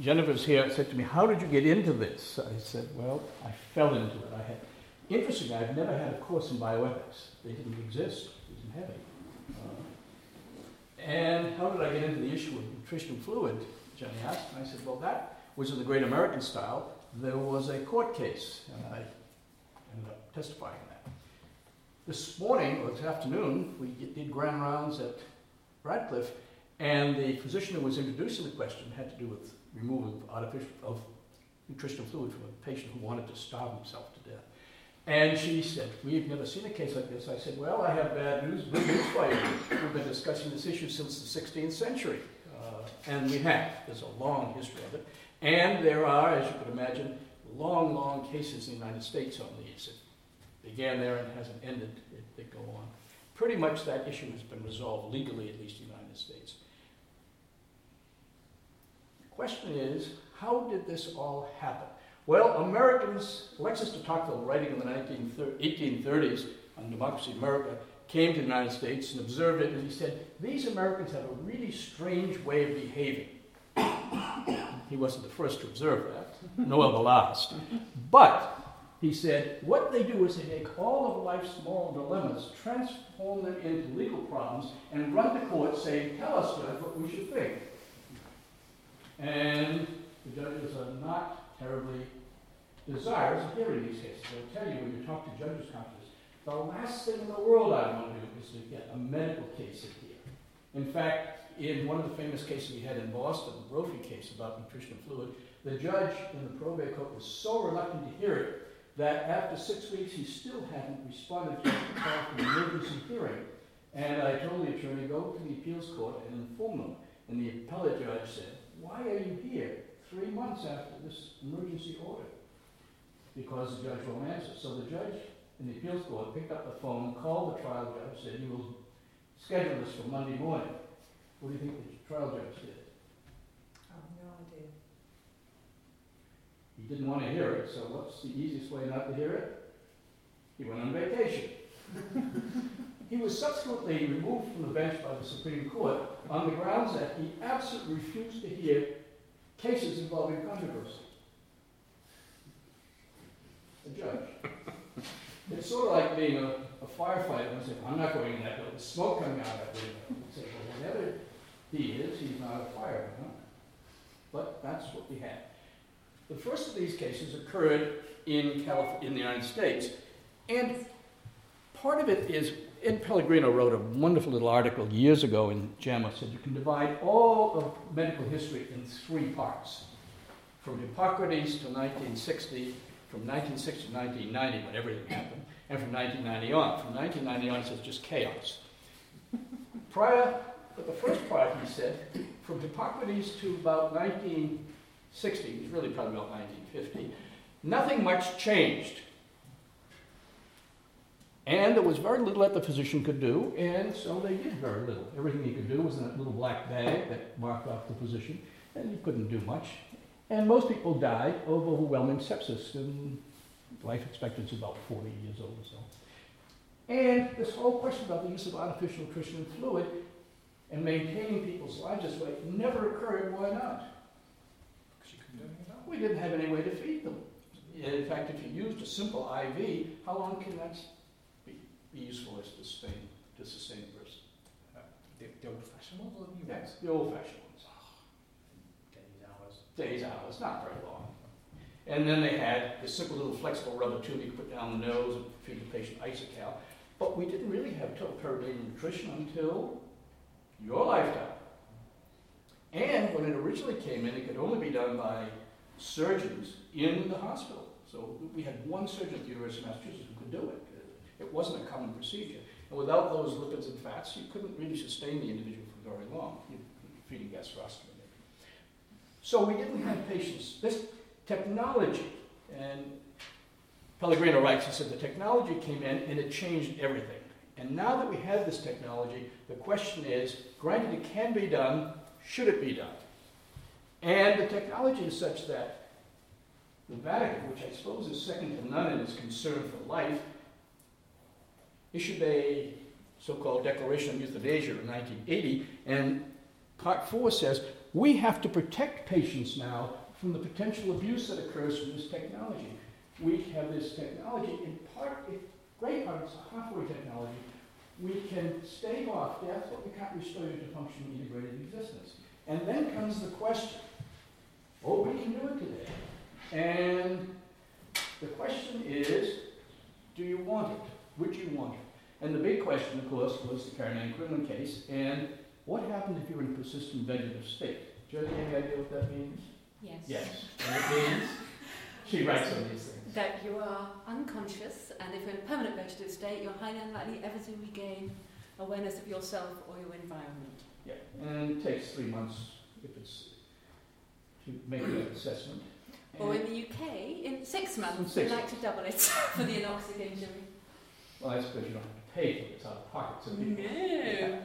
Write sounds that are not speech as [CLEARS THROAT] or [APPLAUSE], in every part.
Jennifer's here said to me, How did you get into this? I said, Well, I fell into it. I had, interestingly, I've never had a course in bioethics. They didn't exist, we didn't have any. Uh, and how did I get into the issue of nutritional fluid? Jenny asked. And I said, Well, that was in the great American style. There was a court case, and I ended up testifying in that. This morning, or this afternoon, we did grand rounds at Radcliffe, and the physician who was introducing the question had to do with removal of artificial of nutritional fluid from a patient who wanted to starve himself to death. And she said, We've never seen a case like this. I said, Well, I have bad news, good news for you. We've been discussing this issue since the 16th century. Uh, and we have. There's a long history of it. And there are, as you could imagine, long, long cases in the United States on these. It began there and hasn't ended. It, they go on. Pretty much that issue has been resolved legally, at least in the United States. The question is, how did this all happen? Well, Americans, Alexis de Tocqueville, writing in the 1830s on Democracy in America, came to the United States and observed it, and he said, These Americans have a really strange way of behaving. [COUGHS] he wasn't the first to observe that, nor the last. But he said, what they do is they take all of life's moral dilemmas, transform them into legal problems, and run to court saying, Tell us, Judge, what we should think. And the judges are not terribly desirous of hearing these cases. I'll tell you, when you talk to judges' conferences, the last thing in the world I want to do is to get a medical case in here. In fact, in one of the famous cases we had in Boston, the Brophy case about nutritional fluid, the judge in the probate court was so reluctant to hear it that after six weeks he still hadn't responded to the call for an emergency hearing. And I told the attorney, go to the appeals court and inform them. And the appellate judge said, why are you here three months after this emergency order? Because the judge won't answer. So the judge in the appeals court picked up the phone, called the trial judge, said, you will schedule this for Monday morning. What do you think the trial judge did? Oh, no idea. He didn't want to hear it, so what's the easiest way not to hear it? He went on vacation. [LAUGHS] he was subsequently removed from the bench by the Supreme Court on the grounds that he absolutely refused to hear cases involving controversy. A judge. It's sort of like being a, a firefighter and saying, I'm not going in that building. Smoke coming out of that window. say, well, whatever he is, he's not a fireman. Huh? But that's what we had. The first of these cases occurred in, Calif- in the United States. And part of it is, Ed Pellegrino wrote a wonderful little article years ago in JAMA, said you can divide all of medical history in three parts. From Hippocrates to 1960, from 1960 to 1990, when everything happened, and from 1990 on. From 1990 on, it's just chaos. Prior, but the first part, he said, from Hippocrates to about 19 60, it was really probably about 1950, nothing much changed. And there was very little that the physician could do, and so they did very little. Everything he could do was in that little black bag that marked off the physician, and he couldn't do much. And most people died of overwhelming sepsis, and life expectancy was about 40 years old or so. And this whole question about the use of artificial nutrition fluid and maintaining people's lives this way never occurred. Why not? Because you couldn't do anything. We didn't have any way to feed them. In fact, if you used a simple IV, how long can that useful as to sustain, to sustain a person? Uh, the, the old-fashioned ones or the new Yes, the old-fashioned ones. Days, hours. Days, hours, not very long. And then they had the simple little flexible rubber tube you could put down the nose and feed the patient isocal. But we didn't really have total parenteral nutrition until your lifetime. And when it originally came in, it could only be done by surgeons in the hospital. So we had one surgeon at the University of Massachusetts who could do it. It wasn't a common procedure. And without those lipids and fats, you couldn't really sustain the individual for very long. You'd feeding gastrostomy. So we didn't have patients. This technology, and Pellegrino writes, he said the technology came in and it changed everything. And now that we have this technology, the question is, granted it can be done, should it be done? And the technology is such that the Vatican, which I suppose is second to none in its concern for life, issued a so called Declaration of Euthanasia in 1980, and Part 4 says we have to protect patients now from the potential abuse that occurs from this technology. We have this technology, in part, in great part, it's halfway technology. We can stave off death, but we can't restore you to functional integrated existence. And then comes the question, oh, we can do it today. And the question is, do you want it? Would you want it? And the big question, of course, was the Karen Ann Quinlan case, and what happens if you're in a persistent vegetative state? Do you have any idea what that means? Yes. Yes. And it means, she writes on these things. That you are unconscious, and if you're in a permanent vegetative state, you're highly unlikely ever to regain awareness of yourself or your environment. Yeah, and it takes three months if it's to make that assessment. Or in the UK, in six months, In we six like to double it [LAUGHS] for the anoxic injury. well, that's because you don't have to pay for it's out of pocket, so people. No.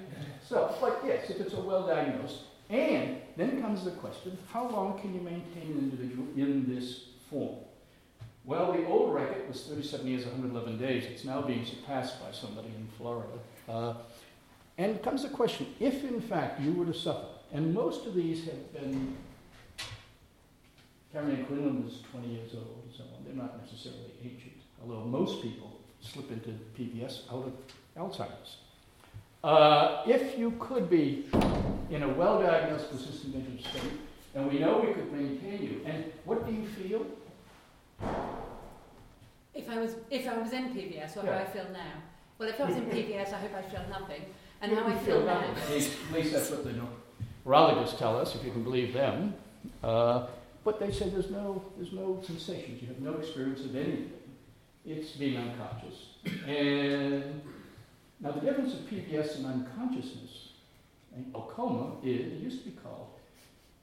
So, but yes, if it's a well diagnosed, and then comes the question, how long can you maintain an individual in this form? Well, the old record was 37 years, 111 days. It's now being surpassed by somebody in Florida. Uh, and comes the question, if in fact you were to suffer, and most of these have been, Ann Quinlan was 20 years old and so on, they're not necessarily ancient, although most people slip into PVS out of Alzheimer's. Uh, if you could be in a well-diagnosed persistent vegetative state, and we know we could maintain you, and what do you feel? If I was if I was in PVS, what Yeah. do I feel now? Well, if I was in [LAUGHS] PVS, I hope I feel nothing. And You how I would feel now. At least, at least that's what the neurologists tell us, if you can believe them. Uh, but they say there's no, there's no sensations. You have no experience of anything. It's being unconscious. And now the difference of PVS and unconsciousness, and or coma, is it used to be called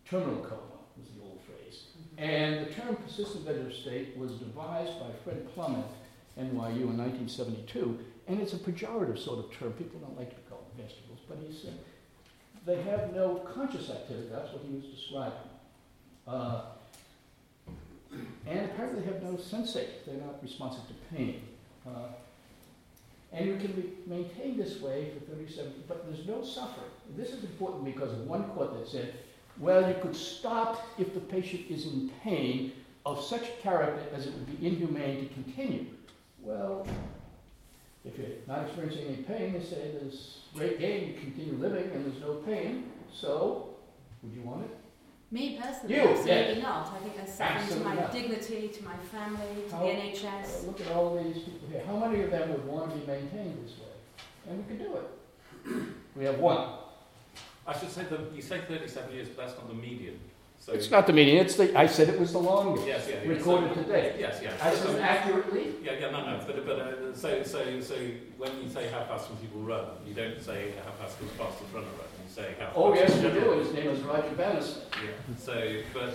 terminal coma, was the old phrase. And the term persistent vegetative state was devised by Fred Plum at NYU in 1972, and it's a pejorative sort of term. People don't like to be called vegetables, but he said they have no conscious activity. That's what he was describing. Uh, and apparently have no sensate. They're not responsive to pain. Uh, and you can be maintained this way for 37, but there's no suffering. This is important because of one quote that said, well, you could stop if the patient is in pain of such character as it would be inhumane to continue. Well, if you're not experiencing any pain, they say there's great gain, you continue living and there's no pain. So, would you want it? Me personally, You, absolutely yes. not. I think there's something to Absolutely my not. dignity, to my family, to How- the NHS. Uh, look at all these people here. How many of them would want to be maintained this way? And we can do it. We have one. I should say that you say 37 years, but that's not the median. So It's not the median, it's the, I said it was the longest. Yes, yeah. yeah. Recorded so, today. Yes, yes. I So- said accurately. yeah, yeah, no, no. But, but uh, so, so, so when you say how fast can people run, you don't say how fast can the fastest runner run. You say how. Oh, yes, we do. His name is Roger Bannister. Yeah. So, but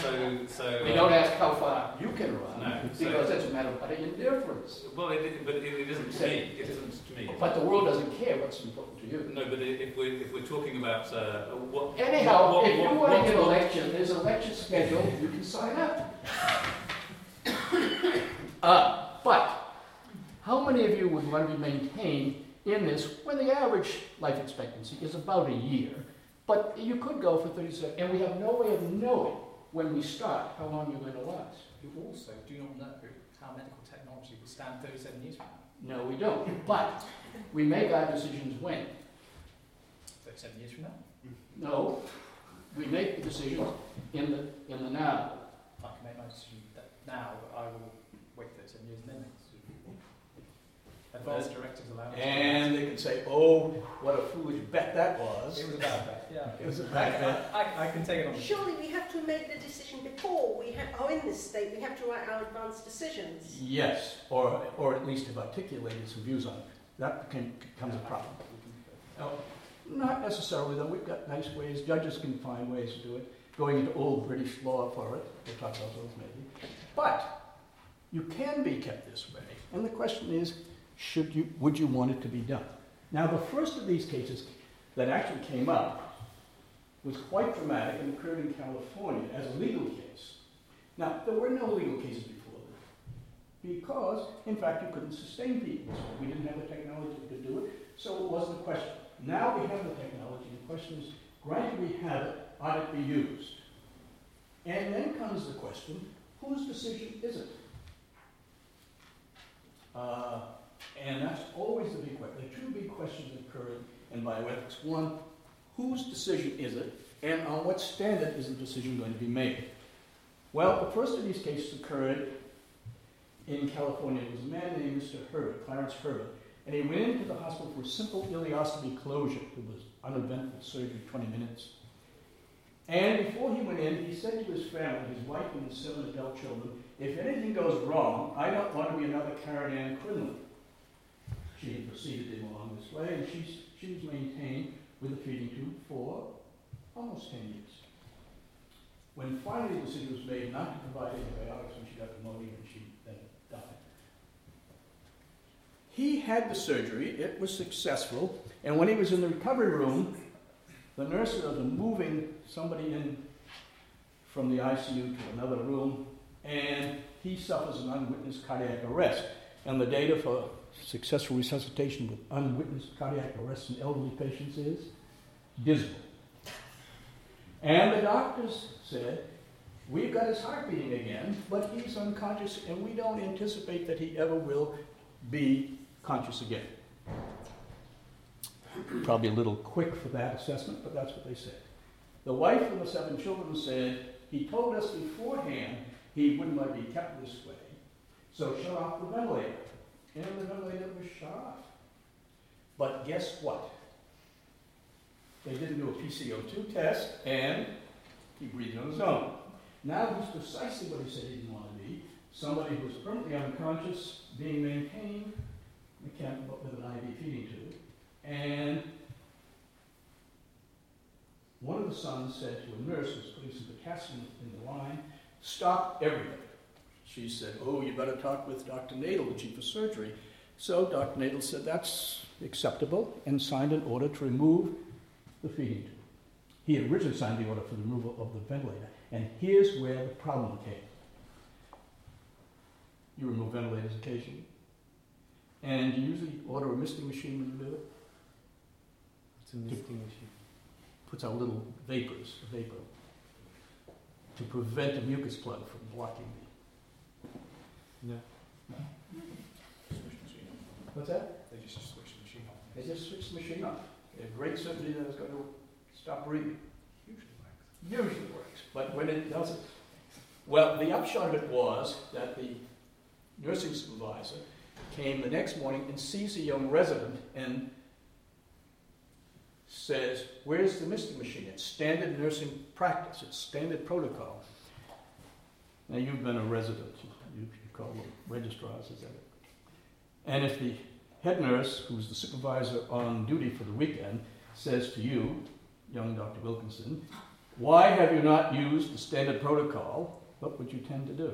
so so. We uh, don't ask how far you can run, No, so- because that's a matter of utter indifference. Well, it, but it, it isn't to me. It isn't to me. But the world doesn't care what's important to you. No, but if we're if we're talking about uh, what. Anyhow, what- if you want to what- get a what- lecture, there's a lecture schedule. you can sign up. [COUGHS] Uh, but, how many of you would want to be maintained in this when the average life expectancy is about a year? But you could go for 37, and we have no way of knowing when we start how long you're going to last. You also do not know how medical technology will stand 37 years from now. No, we don't. But we make our decisions when? 37 years from now? No, we make the decisions in the, in the now. I can make my decision that now, but I will wait 37 years and then make a decision. Advanced directives allow us to- And they can say, oh, what a foolish bet that was. It was a bad bet, yeah. It was a I, bad bet. I, I can take it on Surely we have to make the decision before we ha- are in this state. We have to write our advanced decisions. Yes, or, or at least have articulated some views on it. That became, becomes a problem. No, Not necessarily, though. We've got nice ways. Judges can find ways to do it. Going into old British law for it. We'll talk about those maybe. But you can be kept this way. And the question is, should you, would you want it to be done? Now, the first of these cases that actually came up was quite dramatic and occurred in California as a legal case. Now, there were no legal cases before that because, in fact, you couldn't sustain people. So we didn't have the technology to do it, so it wasn't a question. Now we have the technology. The question is, granted we have it, ought it be used? And then comes the question, whose decision is it? Uh, and that's always the big question. The two big questions that occur in bioethics. One, whose decision is it? And on what standard is the decision going to be made? Well, the first of these cases occurred in California. It was a man named Mr. Herbert, Clarence Herbert, and he went into the hospital for a simple ileostomy closure. It was uneventful surgery, 20 minutes. And before he went in, he said to his family, his wife and his seven adult children, if anything goes wrong, I don't want to be another Ann Quinlan. She had preceded him along this way, and she's, she was maintained with a feeding tube for almost 10 years. When finally the decision was made not to provide antibiotics when she got pneumonia and she then died, he had the surgery, it was successful, and when he was in the recovery room, the nurses are moving somebody in from the ICU to another room, and he suffers an unwitnessed cardiac arrest. And the data for successful resuscitation with unwitnessed cardiac arrest in elderly patients is dismal. And the doctors said, We've got his heart beating again, but he's unconscious, and we don't anticipate that he ever will be conscious again. Probably a little quick for that assessment, but that's what they said. The wife and the seven children said, He told us beforehand he wouldn't let me kept this way, so shut off the ventilator. And the ventilator was off. But guess what? They didn't do a PCO2 test, and he breathed on his own. Now he's precisely what he said he didn't want to be somebody who's permanently unconscious, being maintained with an IV feeding tube. And one of the sons said to a nurse who was putting some potassium in the line, Stop everything. She said, Oh, you better talk with Dr. Nadel, the chief of surgery. So Dr. Nadel said, That's acceptable, and signed an order to remove the feeding tube. He had originally signed the order for the removal of the ventilator. And here's where the problem came. You remove ventilators occasionally. And you usually order a misting machine when you do it. It's a misting machine. Puts out little vapors, a vapor, to prevent the mucus plug from blocking the. No. What's that? They just switch the machine off. They just switch the machine off. A great certainty that it's going to stop breathing. Usually works. Usually works, but when it doesn't. Well, the upshot of it was that the nursing supervisor came the next morning and sees a young resident and says, Where's the misting machine? It's standard nursing practice, it's standard protocol. Now, you've been a resident, you, call them registrars, is that it? And if the head nurse, who's the supervisor on duty for the weekend, says to you, young Dr. Wilkinson, why have you not used the standard protocol? What would you tend to do?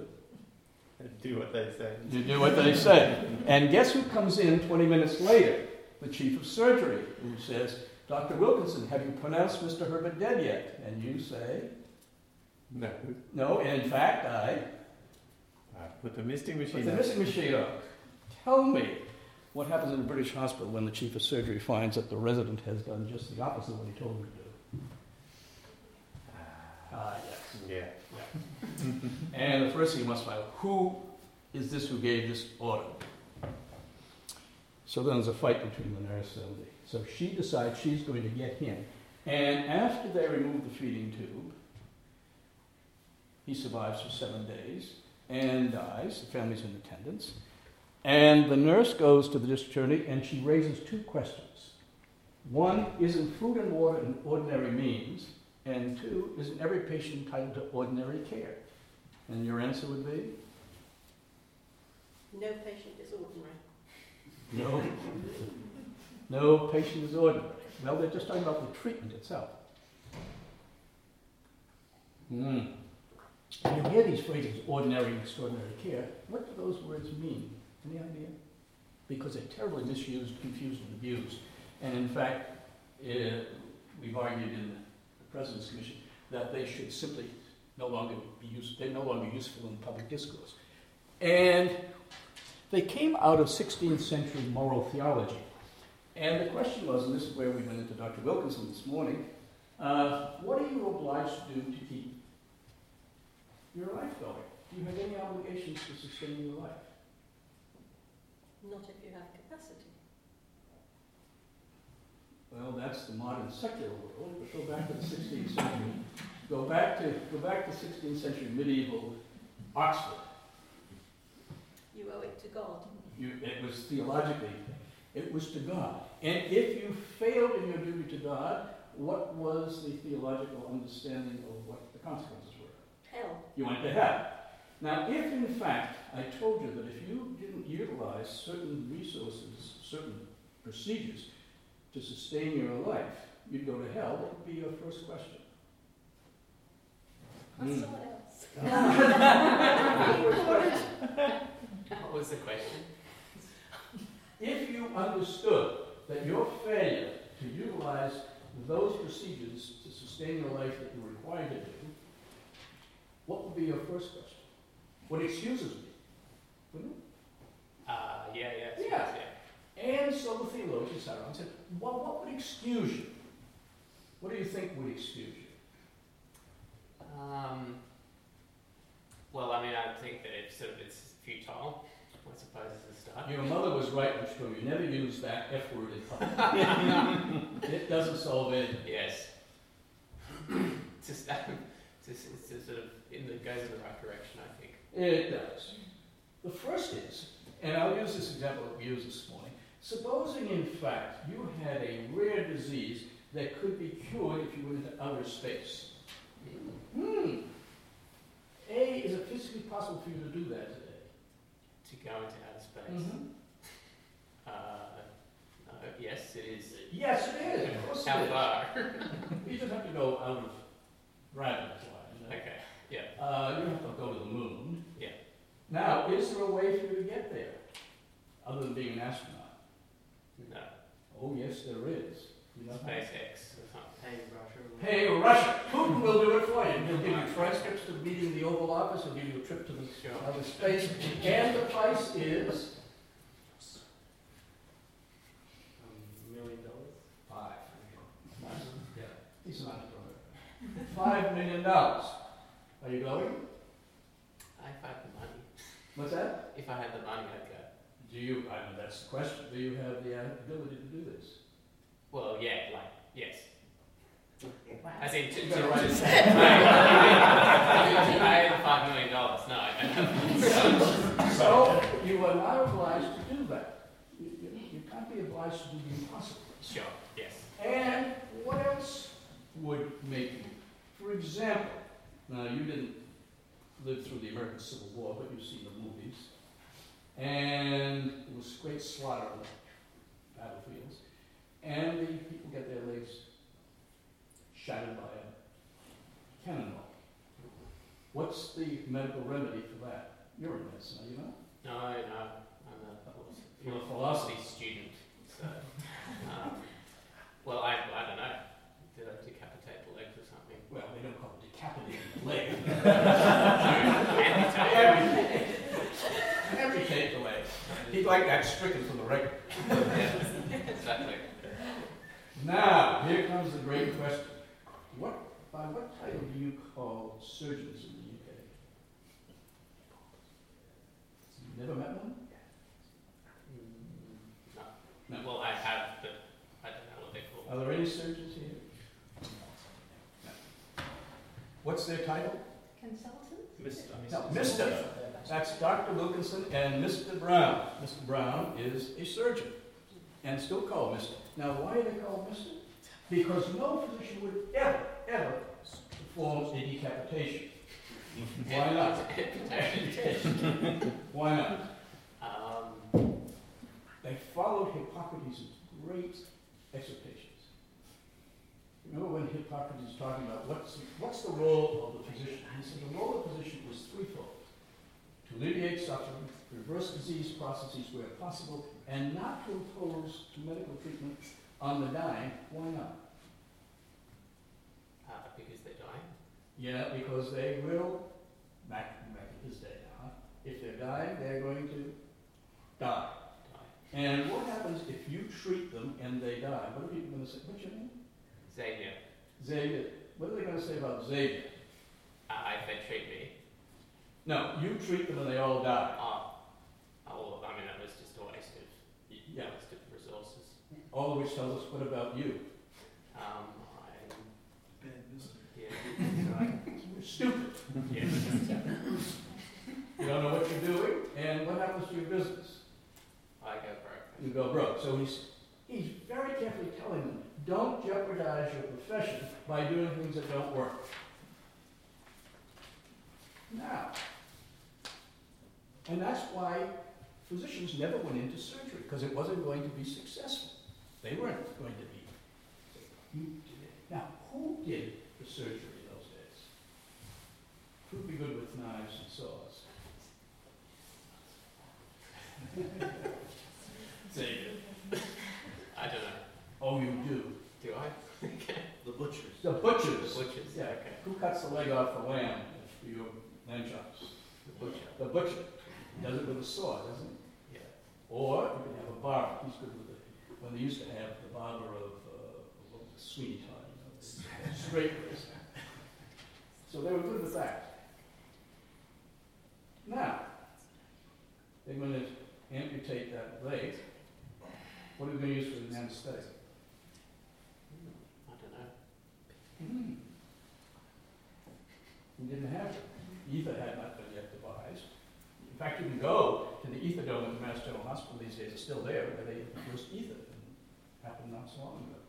[LAUGHS] Do what they say. You do what they say. And guess who comes in 20 minutes later? The chief of surgery, who says, Dr. Wilkinson, have you pronounced Mr. Herbert dead yet? And you say, No. No, in fact, I I put the misting machine put the on. missing machine on. Tell me what happens in a British hospital when the chief of surgery finds that the resident has done just the opposite of what he told him to do. Ah, yes. Yeah. And the first thing you must find out, who is this who gave this order? So then there's a fight between the nurse and the. So she decides she's going to get him. And after they remove the feeding tube, he survives for seven days and dies. The family's in attendance. And the nurse goes to the district attorney and she raises two questions. One, isn't food and water an ordinary means? And two, isn't every patient entitled to ordinary care? And your answer would be? No patient is ordinary. No. No patient is ordinary. Well, they're just talking about the treatment itself. Hmm. When you hear these phrases, ordinary and extraordinary care, what do those words mean? Any idea? Because they're terribly misused, confused, and abused. And in fact, uh, we've argued in the President's Commission that they should simply no longer be used, they're no longer useful in public discourse. And they came out of 16th century moral theology. And the question was, and this is where we went into Dr. Wilkinson this morning, Uh, what are you obliged to do to keep your life going? Do you have any obligations to sustain your life? Not if you have capacity. Well, that's the modern secular world, but go back to the 16th century. Go back to, go back to 16th century medieval Oxford. You owe it to God. You, it was theologically, it was to God. And if you failed in your duty to God, what was the theological understanding of what the consequences. You went to hell. Now, if in fact I told you that if you didn't utilize certain resources, certain procedures to sustain your life, you'd go to hell, what would be your first question? Ask hmm. someone else. [LAUGHS] What was the question? If you understood that your failure to utilize those procedures to sustain your life that you're required to do, what would be your first question? What excuses me? Wouldn't it? Uh, yeah, yeah, Yeah. yeah. And so the theologian sat around and said, well, what would excuse you? What do you think would excuse you? Um, well, I mean, I think that it's sort of it's futile. I suppose as a start. Your mother was right, which told you never use that F word in public. [LAUGHS] it doesn't solve it. Yes. [CLEARS THROAT] just, um, just, it's just sort of in the goes in the right direction, I think. It does. The first is, and I'll use this example that we used this morning, supposing in fact you had a rare disease that could be cured if you went into outer space. Hmm. A, is it physically possible for you to do that today? To go into outer space. Mhm. Uh, no, yes, it is. Yes, it is. Of course How it is. far? [LAUGHS] You just have to go out of gravity. Okay. Yeah. Uh, you have to go to the moon. Yeah. Now, is there a way for you to get there, other than being an astronaut? No. Oh, yes, there is. You know? SpaceX or something. Hey, Russia. Hey, Russia, Putin will do it for you. He'll give you transcripts to meeting the Oval Office, he'll give you a trip to the Sure. outer space, and the price is $5 million. Are you going? I've had the money. What's that? If I had the money, I'd go. Do you, I mean, that's the question. Do you have the ability to do this? Well, yeah, like, yes. Wow. As in, to, to, [LAUGHS] [LAUGHS] to, I have five million dollars. No, I so, [LAUGHS] so you are not obliged to do that. You, you, you can't be obliged to do the impossible. Sure. Yes. And what else would make you for example, now you didn't live through the American Civil War, but you've seen the movies. And it was great slaughter on the battlefields. And the people get their legs shattered by a cannonball. What's the medical remedy for that? You're in medicine, are you not? No, no, I'm a You're a philosophy student. So, um, well, I, I don't know. Did I decapitate the legs or something? Well, they don't call it decapitating [LAUGHS] the leg. Amputate. Amputate the leg. He'd like that stricken from the record. exactly. Now, here comes the great question. What, by what title do you call surgeons in the UK? You never met one? Mm, no. No. Well, I have, but I don't know what they call called. Are there any surgeons here? No. What's their title? Consultant? Mr. No, Mr. That's Dr. Wilkinson and Mr. Brown. Mr. Brown is a surgeon and still called Mr. Now, why are they called Mr.? Because no physician would ever, ever perform a decapitation. Why not? Why not? Um, They followed Hippocrates' great exhortations. Remember when Hippocrates was talking about what's, what's the role of the physician? He said the role of the physician was threefold. To alleviate suffering, reverse disease processes where possible, and not to impose medical treatment on the dying. Why not? uh, because they're dying. Yeah, because they will, back, back his day now, if they're dying, they're going to die. Die. And what happens if you treat them and they die? What are people going to say? What's your name? Xavier. Xavier, what are they going to say about Xavier? Uh, if they treat me, No, you treat them and they all die. oh, oh, I mean, that was just a waste of, Yeah. waste of resources. All of which tells us, what about you? Um, I'm, Bad business. yeah, right. [LAUGHS] You're stupid. yeah. You don't know what you're doing, and what happens to your business? I go broke. You go broke. So he's, he's very carefully telling them, don't jeopardize your profession by doing things that don't work. Now, and that's why physicians never went into surgery, because it wasn't going to be successful. They weren't going to be. Now, who did the surgery in those days? Who'd be good with knives and saws? [LAUGHS] Xavier. I don't know. Oh, you do. Do I? The butchers. The butchers. Butchers. Yeah. Okay. Who cuts the leg off the lamb for your lamb chops? The butcher. The butcher. He does it with a saw, doesn't he? Yeah. Or you can have a barber. He's good with it. When they used to have the barber of uh, Sweeney Todd, you know, [LAUGHS] the straighteners. So they were good with that. Now, they're going to amputate that leg. What are we going to use for an anesthetic? I don't know. Hmm. We didn't have it. Ether had not been yet devised. In fact, you can go to the ether dome at the Mass General Hospital these days, it's still there, where they first ether, and it happened not so long ago.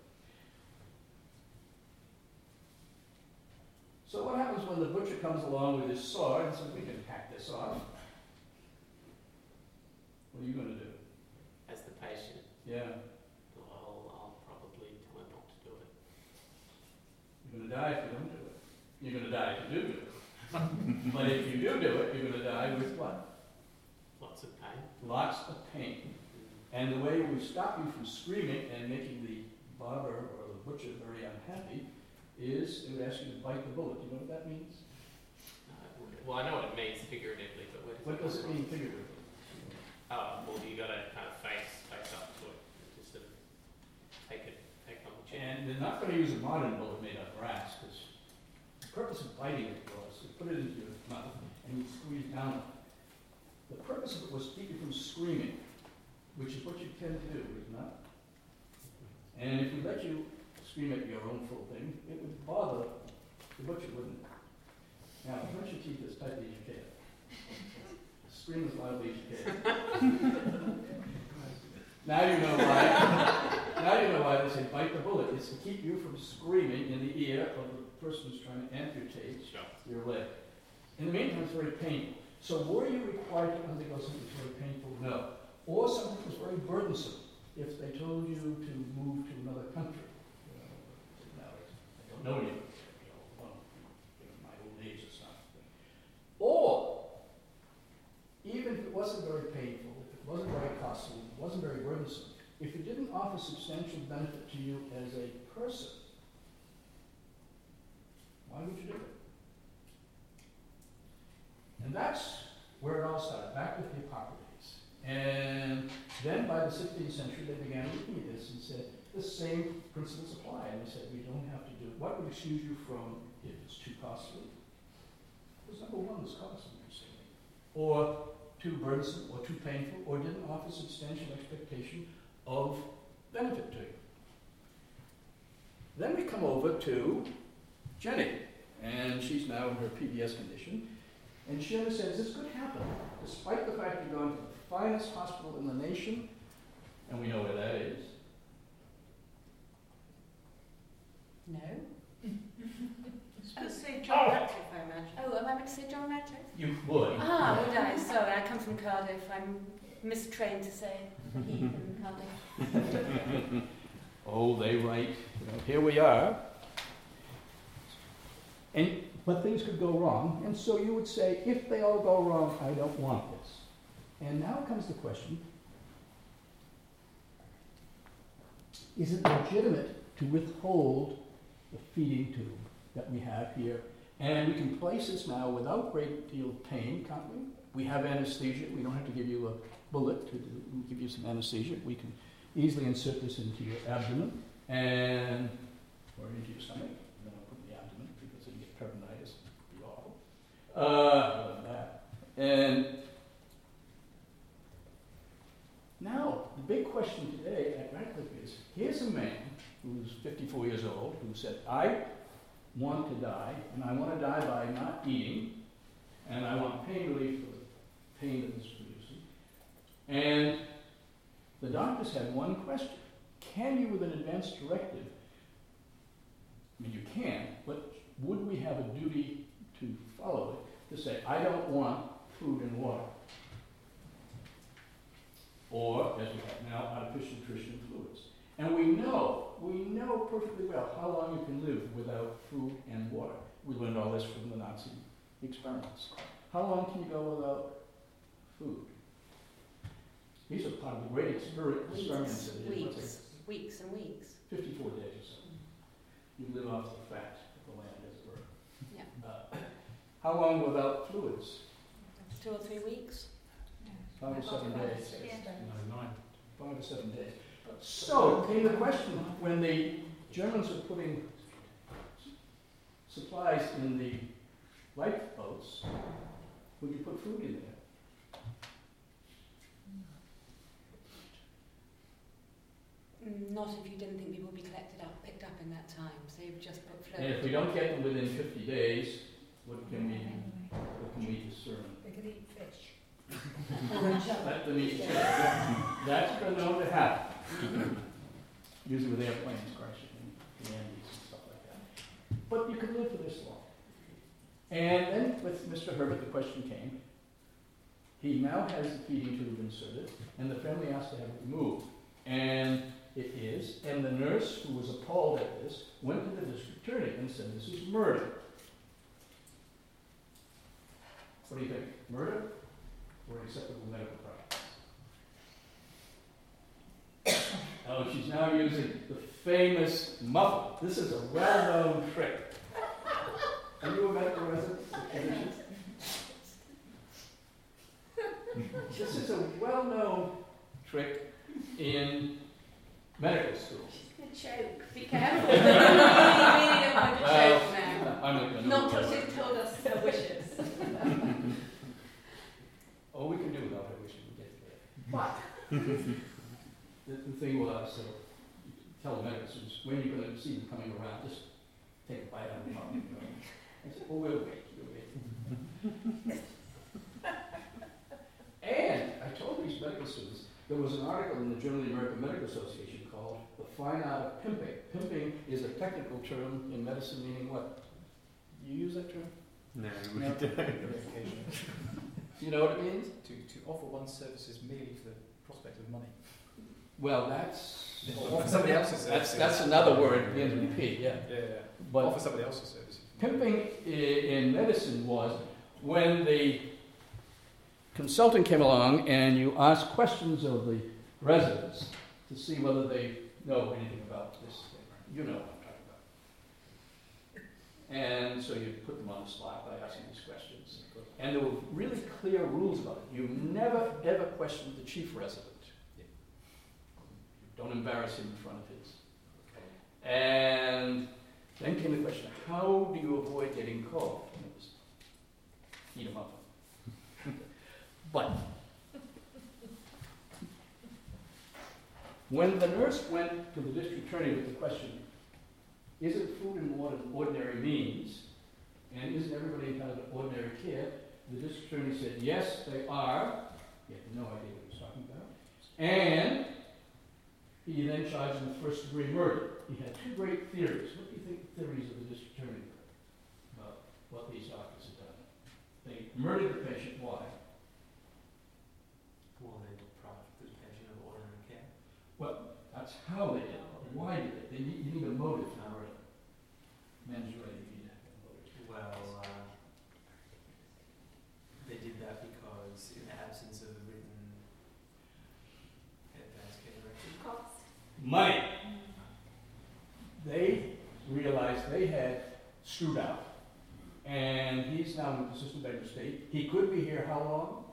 So what happens when the butcher comes along with his saw and says, we can hack this off? What are you gonna do? As the patient, Yeah, I'll, I'll probably tell him not to do it. You're gonna die if you don't do it. You're gonna die if you do do it. [LAUGHS] But if you do do it, you're gonna die with what? Lots of pain. lots of pain. And the way we stop you from screaming and making the barber or the butcher very unhappy is they would ask you to bite the bullet. Do you know what that means? Uh, well, I know what it means figuratively, but What it does it mean figuratively? Oh, well, you gotta kind of face, face up to it, just sort of take it, take it on the chin. And they're not going to use a modern bullet made of brass because the purpose of biting it was to put it into your mouth and you squeeze down it. The purpose of it was to keep you from screaming, which is what you tend to do, is not? And if we let you scream at your own full thing, it would bother the butcher, wouldn't it? Now, brush your teeth as tightly as you can. Scream as loudly as you can. [LAUGHS] now you know why. [LAUGHS] now you know why they say bite the bullet. It's to keep you from screaming in the ear of the person who's trying to amputate Sure. your leg. In the meantime, it's very painful. So were you required to undergo something that's very painful? No. Or something that's very burdensome. If they told you to move to another country, you know, now I don't know you, you know, well, you know, my old age or something. Or, even if it wasn't very painful, if it wasn't very costly, if it wasn't very burdensome, if it didn't offer substantial benefit to you as a person, why would you do it? And that's where it all started, back with Hippocrates. And then by the 16th century, they began looking at this and said, the same principles apply. And they said, we don't have to do it. What would excuse you from if it's too costly? Because number one was costly. Or too burdensome, or too painful, or didn't offer substantial expectation of benefit to you. Then we come over to Jenny, and she's now in her PVS condition. And she understands this could happen, despite the fact you're going to the finest hospital in the nation, and we know where that is. No. [LAUGHS] Let's say John Ratcliffe, I imagine. Oh, am I meant to say John Radcliffe? You would. Ah, would I? Sorry, I come from Cardiff. I'm mistrained to say he [LAUGHS] in Cardiff. Oh, they write, you know, here we are. And, but things could go wrong, and so you would say, if they all go wrong, I don't want this. And now comes the question, is it legitimate to withhold the feeding tube that we have here? And we can place this now without great deal of pain, can't we? We have anesthesia, we don't have to give you a bullet to give you some anesthesia. We can easily insert this into your abdomen and or into your stomach. No, put the abdomen because then you get peritonitis. It'd be awful. Uh, and now the big question today at Radcliffe is: Here's a man who's 54 years old who said, "I want to die, and I want to die by not eating, and I want pain relief for the pain that is." And the doctors had one question. Can you, with an advance directive, I mean, you can, but would we have a duty to follow it, to say, I don't want food and water? Or, as we have now, artificial nutrition fluids. And we know, we know perfectly well how long you can live without food and water. We learned all this from the Nazi experiments. How long can you go without food? These are part of the great exper- experiments that they did. What's Weeks, weeks and weeks. 54 days or so. You live off the fat of the land, as it were. Yeah. Uh, how long without fluids? Two or three weeks. Five or seven days. No, nine. Five or seven days. So came the question when the Germans were putting supplies in the lifeboats, would you put food in there? Mm, Not if you didn't think people would be collected up, picked up in that time, so you've just put And if we don't get them within 50 days, what can we, what can we discern? They could eat fish. [LAUGHS] Let them eat. That's been known to happen. Usually with airplanes crashing in the Andes and stuff like that. But you could live for this long. And then with Mr. Herbert, the question came. He now has the feeding tube inserted, and the family asked to have it removed. And it is, and the nurse, who was appalled at this, went to the district attorney and said, this is murder. What do you think? Murder? or acceptable medical practice. [COUGHS] oh, she's now using the famous muffle. This is a well-known trick. Are you a medical resident? [LAUGHS] this is a well-known trick in medical school. Choke, be careful. [LAUGHS] we really don't want to Well, choke now. I'm not going to. Not till she's told us her wishes. [LAUGHS] All we can do without her wishing we get there. But the, the thing was, uh, tell the medical students when you're going to see them coming around, just take a bite out of the mouth. I said, oh, we'll wait, we'll wait. [LAUGHS] and I told these medical students there was an article in the Journal of the American Medical Association "The Fine Art of Pimping." Pimping is a technical term in medicine meaning what? You use that term? No, we No. don't. [LAUGHS] You know what it means? to, to offer one's services merely for the prospect of money. Well, that's offer somebody else's That's, services. that's another word, begins with P, yeah. Yeah, yeah. But offer somebody else's services. pimping in medicine was when the consultant came along and you asked questions of the residents to see whether they know anything about this thing. You know what I'm talking about. And so you put them on the spot by asking these questions. And there were really clear rules about it. You never, ever questioned the chief resident. Don't embarrass him in front of his. And then came the question, how do you avoid getting caught? And it was, eat them up. [LAUGHS] but when the nurse went to the district attorney with the question, isn't food and water ordinary means, and isn't everybody entitled to ordinary care? The district attorney said, yes, they are. He had no idea what he was talking about. And he then charged him with first degree murder. He had two great theories. What do you think the theories of the district attorney were about what these doctors had done? They murdered the patient. Why? Well, they deprived the patient of ordinary care. That's how they did it. Why did it? They need, you need a motive for murder. Mens rea, you need a motive. Well, uh, they did that because in the absence of a written advance care directive. Money. They realized they had screwed up. And he's now in the assistant secretary of state. He could be here how long?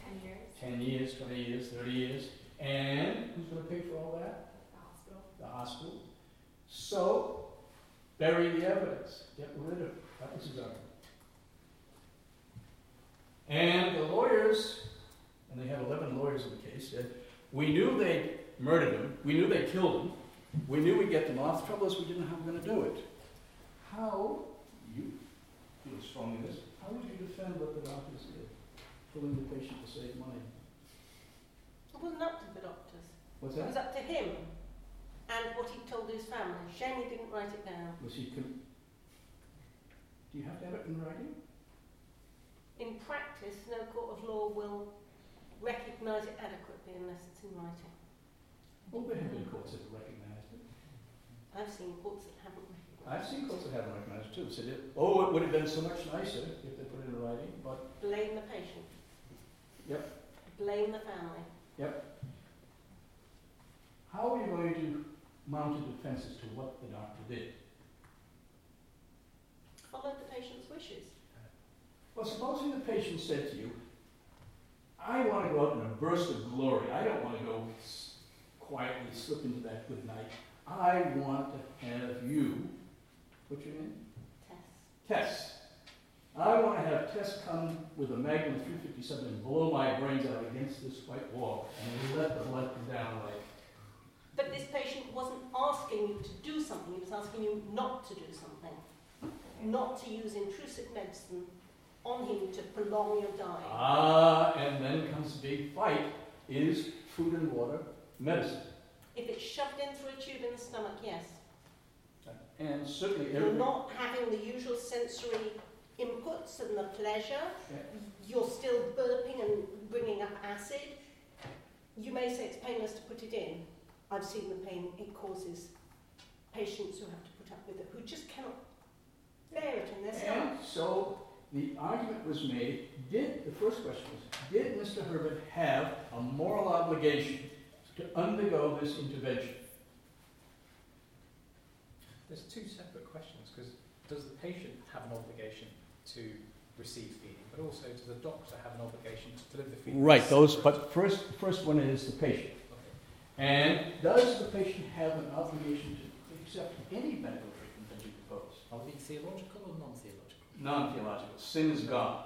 Ten years. 10 years, 20 years, 30 years. And who's going to pay for all that? The hospital. The hospital. So, bury the evidence. Get rid of it. That was his argument. And the lawyers, and they had 11 lawyers in the case, said, We knew they murdered him. We knew they killed him. We knew we'd get them off. The trouble is, we didn't know how we were going to do it. How, you feel strongly this, how would you defend what the doctors did? Killing the patient to save money. It wasn't up to the doctors. What's It was up to him and what he told his family. Shame he didn't write it down. Was he, con- do you have to have it in writing? In practice, no court of law will recognise it adequately unless it's in writing. Well, there have been courts that have recognized it. I've seen courts that haven't recognised I've seen courts that haven't recognized it too. Said, it, oh, it would have been so much nicer if they put it in writing, but Blame the patient. Yep. Blame the family. How are you going to mount a defense as to what the doctor did? Follow the patient's wishes. Well, supposing the patient said to you, I want to go out in a burst of glory. I don't want to go quietly slip into that good night. I want to have you, what's your name? Tess. Tess. I want to have Tess come with a Magnum 357 and blow my brains out against this white wall and let the blood come down like. But this patient wasn't asking you to do something, he was asking you not to do something. Not to use intrusive medicine on him to prolong your dying. Ah, and then comes the big fight is food and water medicine. If it's shoved in through a tube in the stomach, yes. And certainly You're not having the usual sensory inputs and the pleasure. Yeah. You're still burping and bringing up acid. You may say it's painless to put it in. I've seen the pain it causes patients who have to put up with it, who just cannot bear it in their stomach. And so the argument was made, did, the first question was, did Mr. Herbert have a moral obligation to undergo this intervention? There's two separate questions because does the patient have an obligation to receive feeding, but also does the doctor have an obligation to deliver the feeding? Right, those, but first, first one is the patient. Okay. And does the patient have an obligation to accept any medical treatment that you propose? Are we theological or non-theological? Non-theological, sin is gone.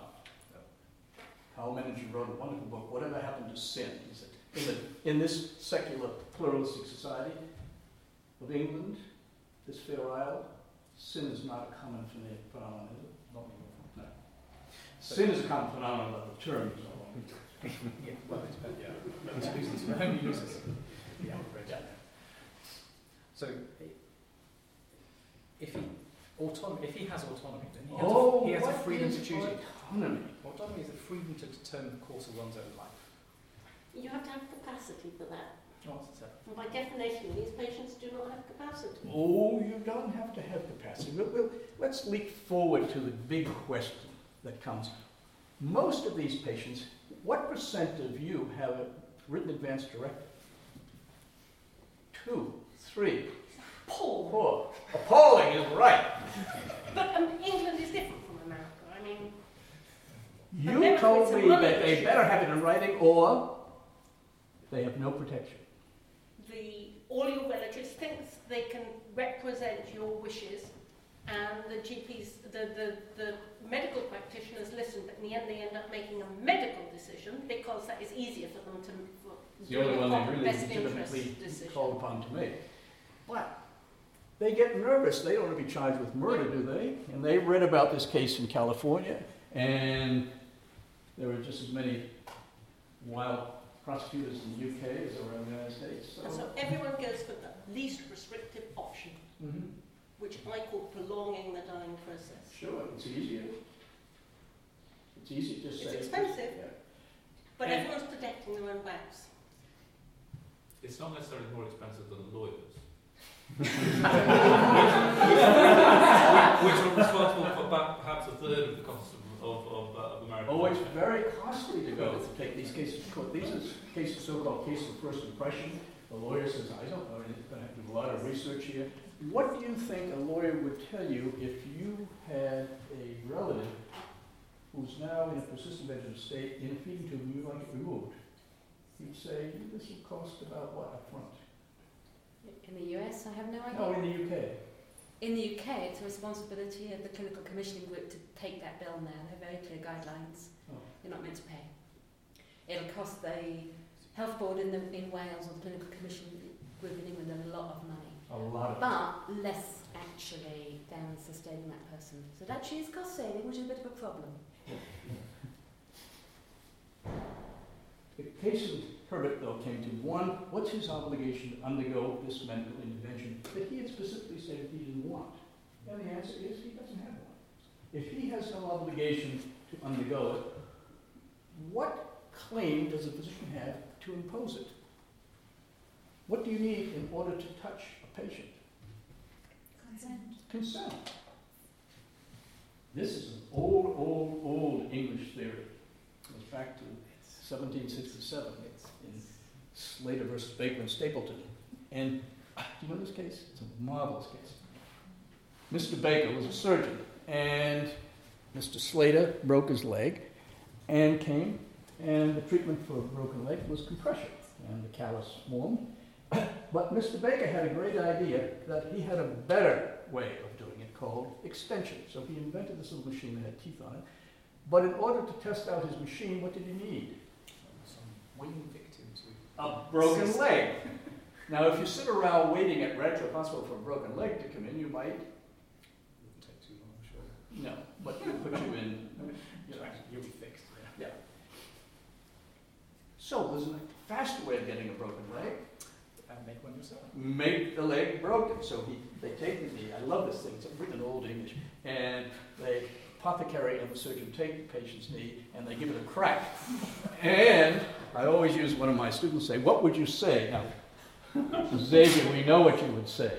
Karl Menninger wrote a wonderful book, Whatever Happened to Sin? He said, in, the, in this secular pluralistic society of England, this fair isle, sin is not a common phenomenon, is it? Not anymore. Sin is a common phenomenon, but the term is no longer. [LAUGHS] Yeah, well, it depends, yeah. It's used as home uses. The outrage. So, if he autonomy, if he has autonomy, then he has, Oh, a, he has a oh, freedom to choose it. autonomy? Autonomy is the freedom to determine the course of one's own life. You have to have capacity for that. Oh, what's by definition, these patients do not have capacity. Oh, you don't have to have capacity. We'll, we'll, let's leap forward to the big question that comes. Most of these patients, what percent of you have a written advance directive? Two, three, Paul. four. Appalling is right. But um, England is different from America. I mean, You told me that they issue. better have it in writing or they have no protection. the all your relatives think they can represent your wishes, and the GPs, the, the, the medical practitioners listen, but in the end they end up making a medical decision because that is easier for them to for It's the only a one they proper really best interest legitimately decision. called upon to make. But they get nervous. They don't want to be charged with murder, do they? And they read about this case in California, and there were just as many wild prosecutors in the UK as there were in the United States. And so everyone goes for the least restrictive option, Mhm. Which I call prolonging the dying process. Sure, it's easier. It's easy to say. It's say. expensive. Yeah. But And- everyone's protecting their own backs. It's not necessarily more expensive than the lawyers. [LAUGHS] which are responsible for about perhaps a third of the cost of, of, of, uh, of American Oh, it's very costly to go to take these cases to court. These are cases, so-called cases of first impression. The lawyer says, I don't know, he's going to have to do a lot of research here. What do you think a lawyer would tell you if you had a relative who's now in a persistent vegetative state in a feeding tube and you'd like it removed? He'd say, this will cost about what up front? In the US, I have no idea. No, in the UK. In the UK, it's a responsibility of the clinical commissioning group to take that bill now. They have very clear guidelines. Oh. You're not meant to pay. It'll cost the health board in, the, in Wales or the clinical commission group in England a lot of money, A lot of. but less actually than sustaining that person. So it actually is cost saving, which is a bit of a problem. [LAUGHS] The case of Herbert, though, came to one, what's his obligation to undergo this medical intervention that he had specifically said he didn't want? And the answer is he doesn't have one. If he has no obligation to undergo it, what claim does a physician have to impose it? What do you need in order to touch patient? Consent. Consent. This is an old, old, old English theory. It goes back to 1767 in Slater versus Baker and Stapleton. And ah, do you know this case? It's a marvelous case. Mr. Baker was a surgeon, and Mr. Slater broke his leg and came, and the treatment for a broken leg was compression, and the callus formed. But Mr. Baker had a great idea that he had a better way of doing it called extension. So he invented this little machine that had teeth on it. But in order to test out his machine, what did he need? Some wing victims A broken leg. Now, if you sit around waiting at Radcliffe Hospital for a broken leg to come in, you might, wouldn't take too long, I'm sure. no, but it'll put you in, [LAUGHS] you know. You'll be fixed, yeah. So there's a faster way of getting a broken leg. And make one yourself. make the leg broken. So he, they take the knee. I love this thing. It's written in Old English. And they, apothecary and the surgeon take the patient's knee and they give it a crack. And I always use one of my students say, "What would you say?" Now, Xavier, we know what you would say,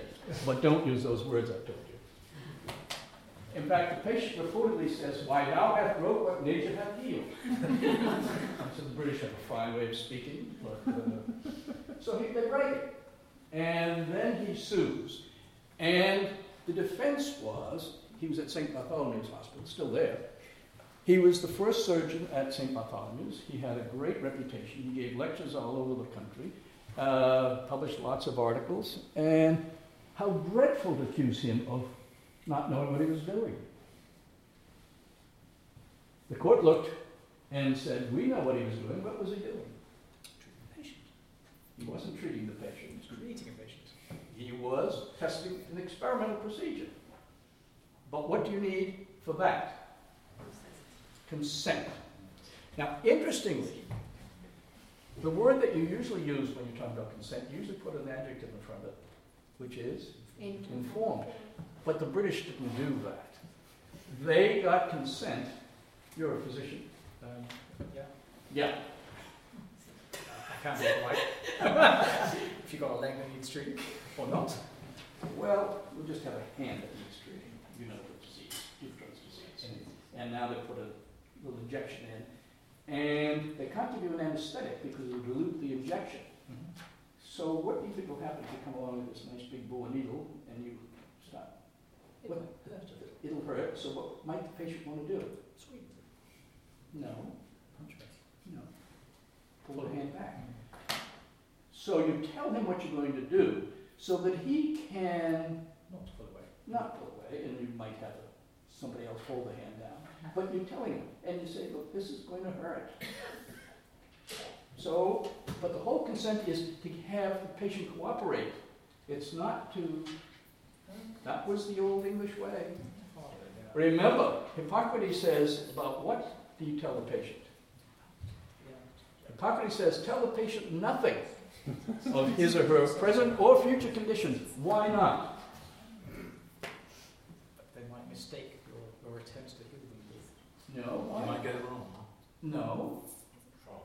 but don't use those words I told you. In fact, the patient reportedly says, "Why thou hast broke what nature hath healed." [LAUGHS] so the British have a fine way of speaking, but. Uh, so he, they break it. And then he sues. And the defense was he was at St. Bartholomew's Hospital, still there. He was the first surgeon at St. Bartholomew's. He had a great reputation. He gave lectures all over the country, uh, published lots of articles. And how dreadful to accuse him of not knowing what he was doing. The court looked and said, We know what he was doing. What was he doing? Treating the patient. He wasn't treating the patient. He was Creating a patient. He was testing an experimental procedure. But what do you need for that? Consent. Now, interestingly, the word that you usually use when you're talking about consent, you usually put an adjective in front of it, which is informed. But the British didn't do that. They got consent. You're a physician. Um, yeah. Yeah. I can't be right. if you've got a leg that needs treating or not. Well, we'll just have a hand that needs treating. You know the disease, Dupuytren's disease. And now they put a little injection in. And they can't give you an anesthetic because it'll dilute the injection. Mm-hmm. So what do you think will happen if you come along with this nice big bore needle and you stop? What? It'll hurt, so what might the patient want to do? Sweet. No, Punch me. no. Pull the hand back. Mm-hmm. So you tell him what you're going to do so that he can Not pull away. not pull away, and you might have a, somebody else hold the hand down, uh-huh. but you're telling him, and you say, look, this is going to hurt. [LAUGHS] So, but the whole consent is to have the patient cooperate. It's not to, that was the old English way. Remember, Hippocrates says, about what do you tell the patient? Hippocrates says, tell the patient nothing of his or her present or future condition. Why not? But they might mistake your, your attempts to heal them with No, You might get it wrong. No. Trauma.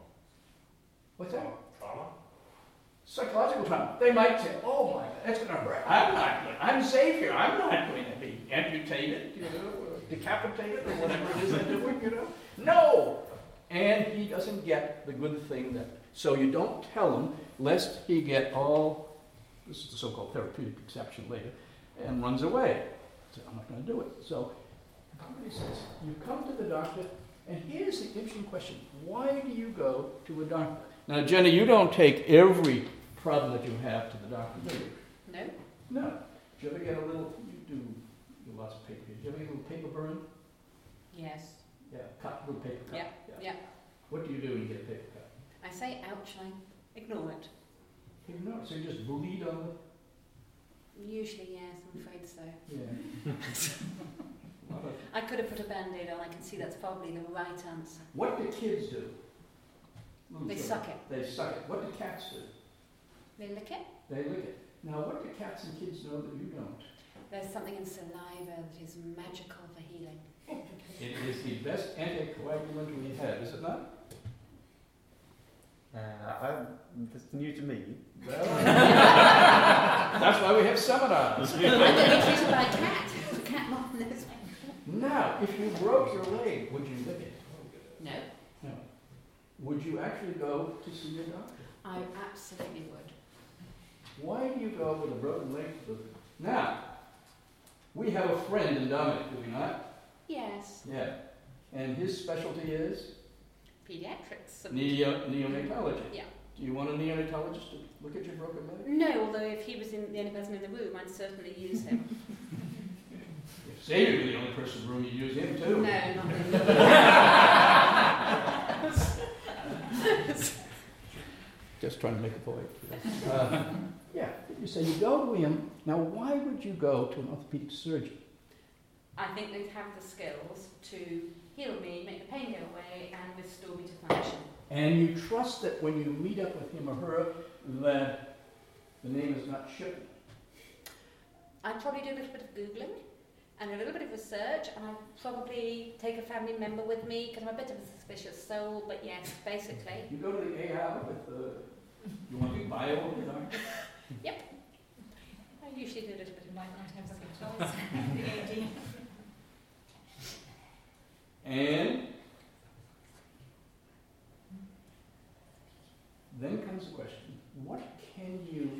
What's that? Trauma? Psychological trauma. They might say, oh my, God, that's going to hurt. I'm not, going- I'm safe here. I'm not going to be amputated, you know, or decapitated or whatever it is they're doing, you know. No! And he doesn't get the good thing that, so you don't tell him lest he get all, this is the so-called therapeutic exception later, and runs away. So I'm not going to do it. So Hippocrates says, you come to the doctor, and here's the interesting question. Why do you go to a doctor? Now, Jenny, you don't take every problem that you have to the doctor, do you? No? No. Do you ever get a little, you do, you lots of paper. Do you ever get a little paper burn? Yes. Yeah, cut, little paper cut. Yeah, yeah. What do you do when you get a paper cut? I say ouch. Ignore it. Ignore it, so you just bleed on it? Usually, yes, I'm afraid so. yeah. [LAUGHS] [LAUGHS] I could have put a band-aid on, I can see that's probably the right answer. What do kids do? They suck it. They suck it. What do cats do? They lick it. They lick it. Now, what do cats and kids know that you don't? There's something in saliva that is magical for healing. It is the best anticoagulant we have, is it not? Uh, I, that's new to me. Well, [LAUGHS] that's why we have seminars. I don't be treated by a cat. The cat mom knows. Now, if you broke your leg, would you lick it? No, No. Would you actually go to see your doctor? I absolutely would. Why do you go with a broken leg? Now, we have a friend in Dominic, do we not? Yes, Yeah. And his specialty is paediatrics. neo- neonatology. Yeah. Do you want a neonatologist to look at your broken leg? No, although if he was in, the only person in the room, I'd certainly use him. If Xavier were the only person in the room, you'd use him too. No, not really. [LAUGHS] Just trying to make a point. Uh, yeah, you say you go to him. Now, why would you go to an orthopedic surgeon? I think they'd have the skills to heal me, make the pain go away, and restore me to function. And you trust that when you meet up with him or her, that the name is not Shipley. I'd probably do a little bit of Googling and a little bit of research, and I'd probably take a family member with me because I'm a bit of a suspicious soul, but yes, basically. You go to the AR with the, you want to do bio with the doctor? [LAUGHS] I usually do a little bit of might not have some choice. The AD. And then comes the question, what can you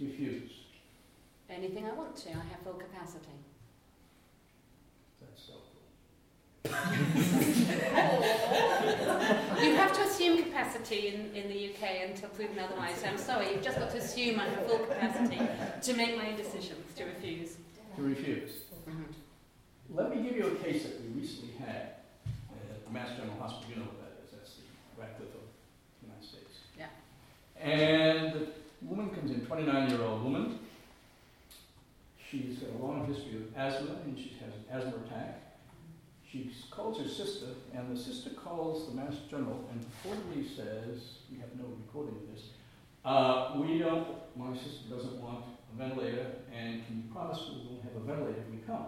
refuse? anything I want to. I have full capacity. That's so cool. [LAUGHS] You have to assume capacity in, in the UK until proven otherwise. I'm sorry, you've just got to assume I have full capacity to make my own decisions, to refuse. to refuse. Mm-hmm. Let me give you a case that we recently had at the Mass General Hospital. You know what that is. That's the Radcliffe of the United States. Yeah. And the woman comes in, 29-year-old woman. She's got a long history of asthma, and she has an asthma attack. She calls her sister, and the sister calls the Mass General and reportedly says, we have no recording of this, uh, we don't, my sister doesn't want a ventilator, and can you promise we won't have a ventilator when we come?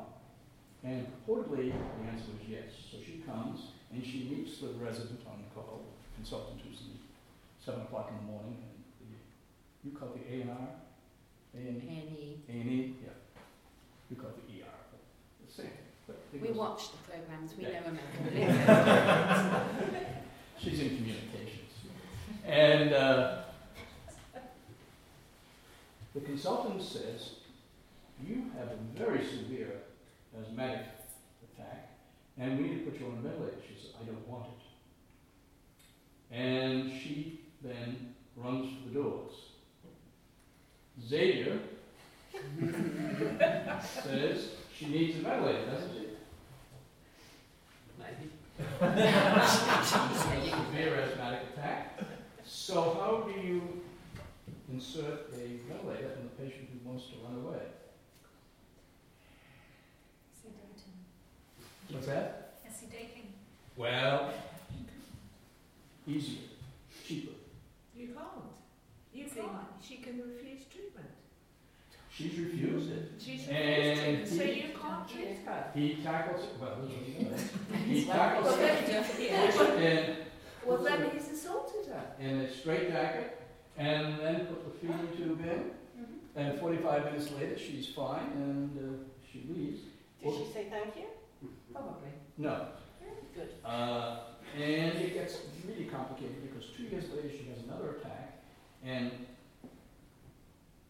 And purportedly, the answer was yes. So she comes, and she meets the resident on call, consultant who's in seven o'clock in the morning, and the, you call it the A and R? A and Any. A and E, yeah. You call it the ER, but the same. But We watch the programs, we Yeah. know American. [LAUGHS] She's in communications. And uh, the consultant says, you have a very severe asthmatic attack, and we need to put you on a ventilator. She says, I don't want it. And she then runs for the doors. Xavier [LAUGHS] says she needs a ventilator, doesn't she? Maybe. [LAUGHS] severe asthmatic attack. So how do you insert a ventilator in the patient who wants to run away? Sedating. What's that? A sedating. Well, easier, cheaper. You can't. You can't. She can refuse treatment. She's refused it. She's And refused treatment, so you can't treat her. He tackles [LAUGHS] it, well, this is what he does. He Well, tackles it, then, and, well, then he's assaulted her. in a straight jacket, and then put the feeding tube in, and forty-five minutes later, she's fine, and uh, she leaves. Did she say thank you? Probably. No, Good. Uh, and it gets really complicated because two years later she has another attack and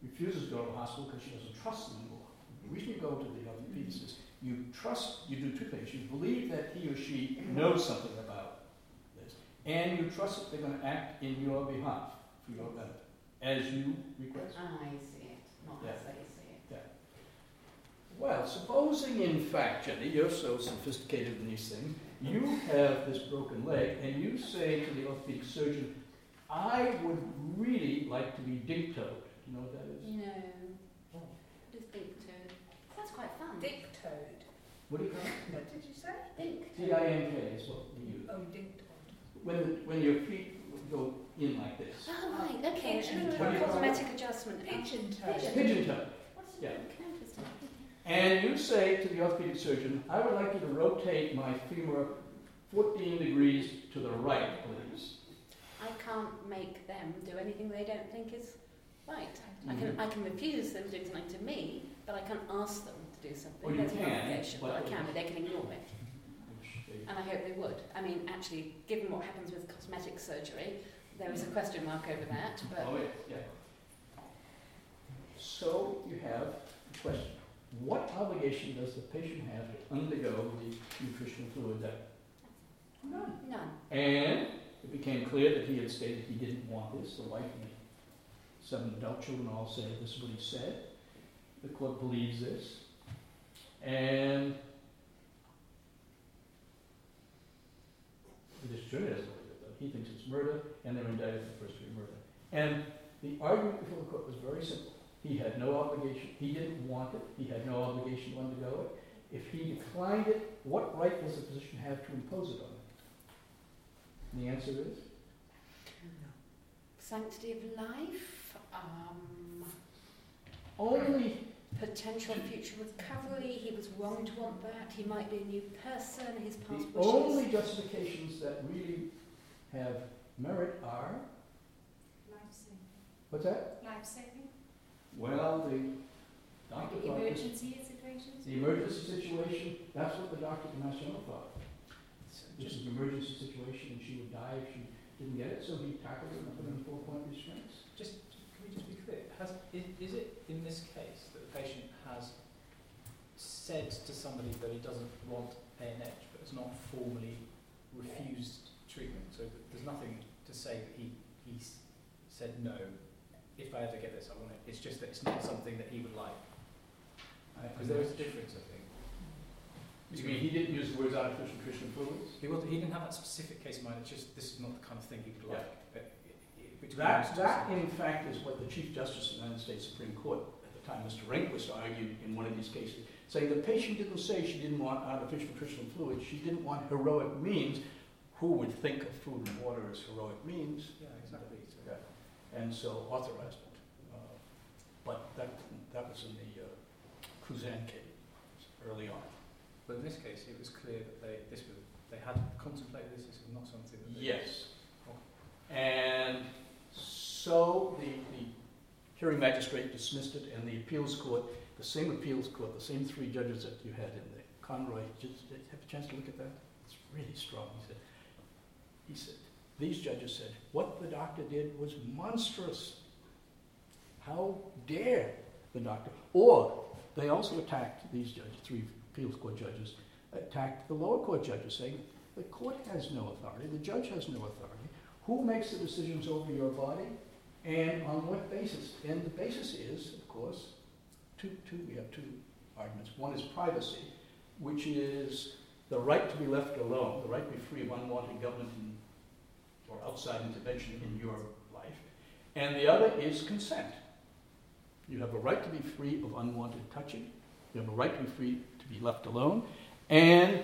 refuses to go to the hospital because she doesn't trust them anymore. The reason you go to the orthopedist is you trust, you do two things. You believe that he or she knows something about this, and you trust that they're going to act in your behalf for your benefit, as you request. I see it, not Yeah. as they see it. Well, supposing in fact, Jenny, you're so sophisticated in these things, you have this broken leg, and you say to the orthopedic surgeon, I would really like to be dink-toed. Do You know what that is? No. Oh. What is think to. That's quite fun. Dick toad. What do you call it? What did you say? Think. D-I-N-K is what we use. Oh, dick toad. When, when your feet go in like this. Oh, right, okay. Pigeon A little toad. bit of cosmetic adjustment. Pigeon toad. Pigeon. Pigeon-toed. What's Yeah. And you say to the orthopedic surgeon, I would like you to rotate my femur 14 degrees to the right, please. I can't make them do anything they don't think is right. I Mhm. can, I can refuse them doing something to me, but I can't ask them to do something. Well, you There's can, obligation. Well, I can, but they can ignore it. And I hope they would. I mean, actually, given what happens with cosmetic surgery, there is a question mark over that, but Oh, yeah, yeah. So you have the question, what obligation does the patient have to undergo the nutritional fluid that? None. none. And it became clear that he had stated he didn't want this. The wife and the seven adult children all said this is what he said. The court believes this. And the district attorney doesn't believe it, though. He thinks it's murder, and they're indicted for first degree murder. And the argument before the court was very simple. He had no obligation, he didn't want it, he had no obligation to undergo it. If he declined it, what right does the physician have to impose it on him? And the answer is? Sanctity of life, um, Only, potential future recovery. He was wrong to want that. He might be a new person. His the past wishes. only justifications that really have merit are, Life-saving. what's that? Life-saving? Well, the doctor thought this, Emergency situations? the emergency situation, that's what the doctor at the Mass General thought. So This just, is an emergency situation and she would die if she didn't get it, so he tackled her and put her in four-point restraints. just, can we just be clear? Has, is, is it in this case that the patient has said to somebody that he doesn't want ANH, but has not formally refused treatment? So there's nothing to say that he, he said no. If I ever get this, I want it. It's just that it's not something that he would like. Because there is a difference, I think. Mm. You mean, he didn't use the words artificial nutrition fluids? He, was, he didn't have that specific case in mind. It's just this is not the kind of thing he would Yeah. like. But it, it, which That, that in fact is what the Chief Justice of the United States Supreme Court at the time, Mr. Rehnquist, argued in one of these cases, saying the patient didn't say she didn't want artificial nutritional fluids, she didn't want heroic means. Who would think of food and water as heroic means? Yeah, exactly. So, Yeah. And so authorized it. Uh, But that, that was in the uh, Cruzan case, early on. But in this case, it was clear that they this was they had contemplated this. This was not something that they Yes. And so the, the hearing magistrate dismissed it, and the appeals court, the same appeals court, the same three judges that you had in the Conroy, did you have a chance to look at that? It's really strong. He said, he said, these judges said, what the doctor did was monstrous. How dare the doctor? Or they also attacked these judges, three appeals court judges, attacked the lower court judges, saying the court has no authority, the judge has no authority. Who makes the decisions over your body, and on what basis? And the basis is, of course, two, two, we have two arguments. One is privacy, which is the right to be left alone, the right to be free of unwanted government or outside intervention in your life. And the other is consent. You have a right to be free of unwanted touching. You have a right to be free to be left alone. And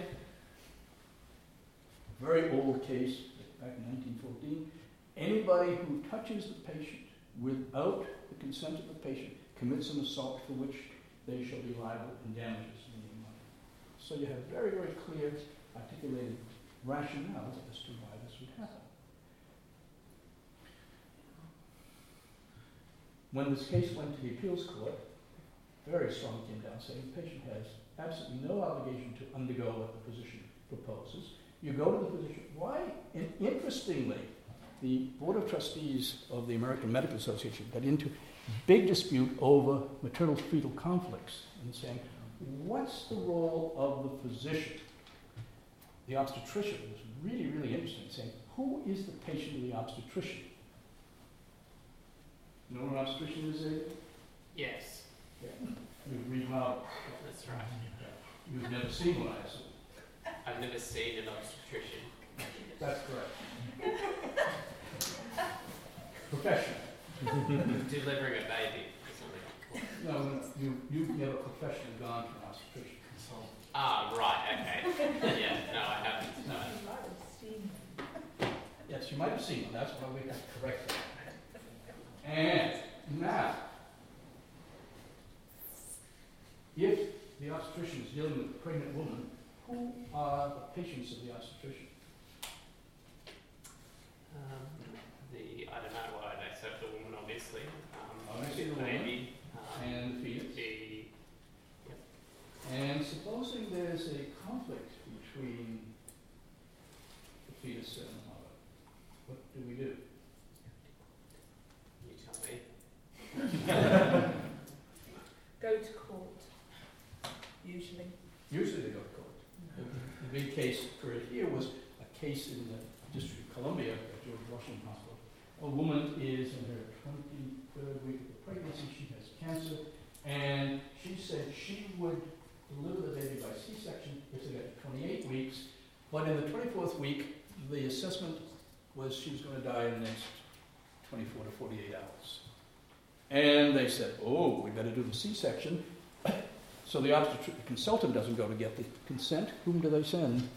very old case back in 1914. Anybody who touches the patient without the consent of the patient commits an assault for which they shall be liable in damages. So you have very, very clear, articulated rationales as to why this would happen. When this case went to the appeals court, very strong came down saying the patient has absolutely no obligation to undergo what the physician proposes. You go to the physician. Why? And interestingly, the Board of Trustees of the American Medical Association got into big dispute over maternal fetal conflicts and saying, what's the role of the physician? The obstetrician was really, really interesting, saying, who is the patient of the obstetrician? You know what an obstetrician is? eh? Yes, You read novels. that's right. You've never seen one, I assume. I've never seen an obstetrician. That's correct. professional. Delivering a baby or something. No, no, you, you've never professionally gone to an obstetrician consultant. Ah, right, okay. yeah, no, I haven't. No. Yes, you might have seen one, that's why we have to correct that. And now, if the obstetrician is dealing with a pregnant woman, who are the patients of the obstetrician? Um, the, I don't know why they serve the woman, obviously. Um, Obviously the the woman. baby. Um, And the fetus? the, And supposing there's a conflict between the fetus and the mother, what do we do? you tell me. [LAUGHS] Go to court. Usually. Usually they go to court. The, the big case for it here was a case in the District of Columbia at George Washington Hospital. A woman is in her twenty-third week of pregnancy, she has cancer, and she said she would deliver the baby by C-section if they got to twenty-eight weeks, but in the twenty-fourth week, the assessment was she was gonna die in the next twenty-four to forty-eight hours. And they said, oh, we better do the C-section, [COUGHS] so the obstetric consultant doesn't go to get the consent. Whom do they send?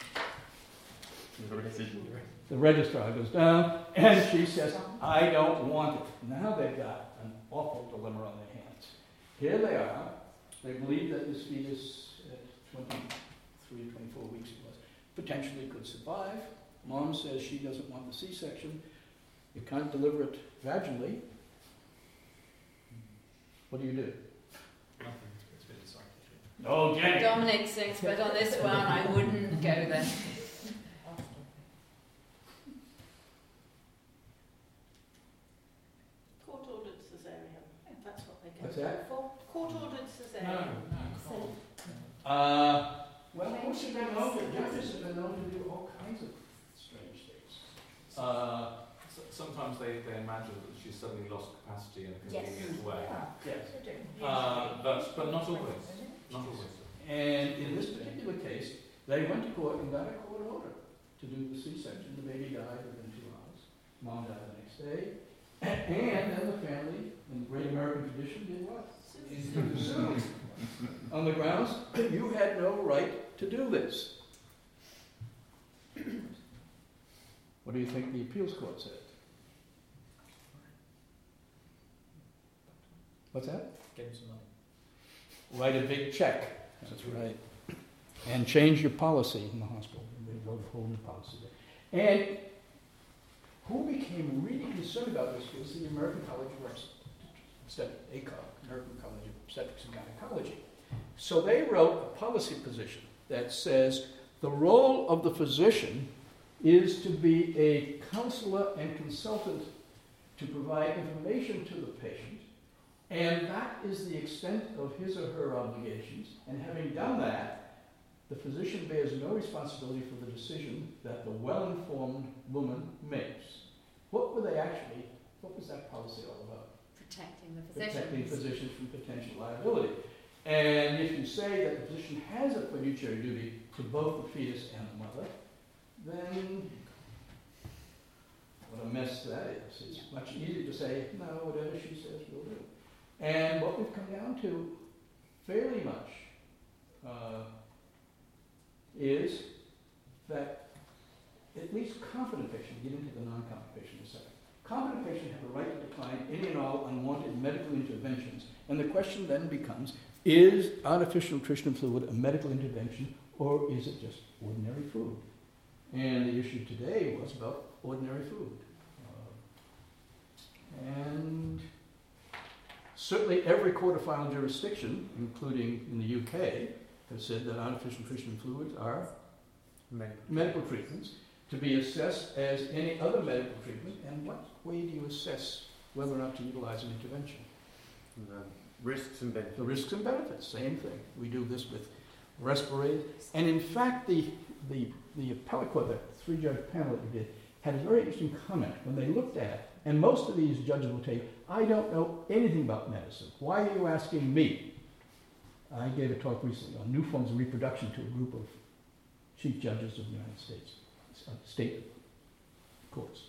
The registrar goes down, and she says, I don't want it. Now they've got an awful dilemma on their hands. Here they are. They believe that this fetus at 23, 24 weeks it was, potentially could survive. Mom says she doesn't want the C-section. You can't deliver it vaginally. What do you do? Nothing. It's been psychiatry. Oh, Jenny! Dominic's expert on this one. I wouldn't go there. Court ordered cesarean. That's what they go What's that? for. Court ordered cesarean. Uh, well, courts have been known to, judges have been known to do all kinds of strange things. Uh, S- Sometimes they, they imagine that she's suddenly lost capacity in a Yes. convenient way. yes. Uh, but, but not always. Not always. And in this particular case, they went to court and got a court order to do the C-section. The baby died within two hours. Mom died the next day. And then the family, in the great American tradition, did what? Sued. [LAUGHS] On the grounds, that you had no right to do this. [CLEARS THROAT] What do you think the appeals court said? What's that? Give him some money. Write a big check. That's right. And change your policy in the hospital. They wrote a whole policy. And who became really concerned about this was the American College of Obstetrics, ACOG, American College of Obstetrics and Gynecology. So they wrote a policy position that says the role of the physician is to be a counselor and consultant to provide information to the patient, and that is the extent of his or her obligations. And having done that, the physician bears no responsibility for the decision that the well-informed woman makes. What were they actually, what was that policy all about? Protecting the protecting physicians. physicians from potential liability. And if you say that the physician has a fiduciary duty to both the fetus and the mother, then what a mess that is. It's much easier to say, no, whatever she says, we'll do. And what we've come down to fairly much uh, is that at least competent patients, get into the non-competent patient in a second, competent patients have a right to decline any and all unwanted medical interventions. And the question then becomes, is artificial nutrition fluid a medical intervention or is it just ordinary food? And the issue today was about ordinary food. Uh, and certainly every court of final jurisdiction, including in the UK, has said that artificial nutrition fluids are medical treatments to be assessed as any other medical treatment. And what way do you assess whether or not to utilize an intervention? Um, risks and benefits. The risks and benefits, same thing. We do this with respirators. And in fact, the, the, the appellate court, the three-judge panel that we did, had a very interesting comment when they looked at it. And most of these judges will you, I don't know anything about medicine. Why are you asking me? I gave a talk recently on new forms of reproduction to a group of chief judges of the United States, state courts.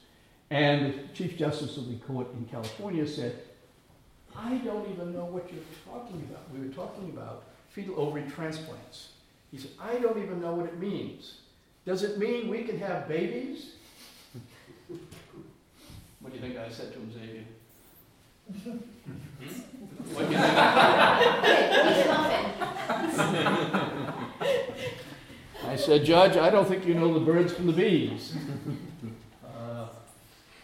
And the Chief Justice of the Court in California said, I don't even know what you're talking about. We were talking about fetal ovary transplants. He said, I don't even know what it means. Does it mean we can have babies? [LAUGHS] what do you think I said to him, Xavier? What do you? I said, Judge, I don't think you know the birds from the bees. uh,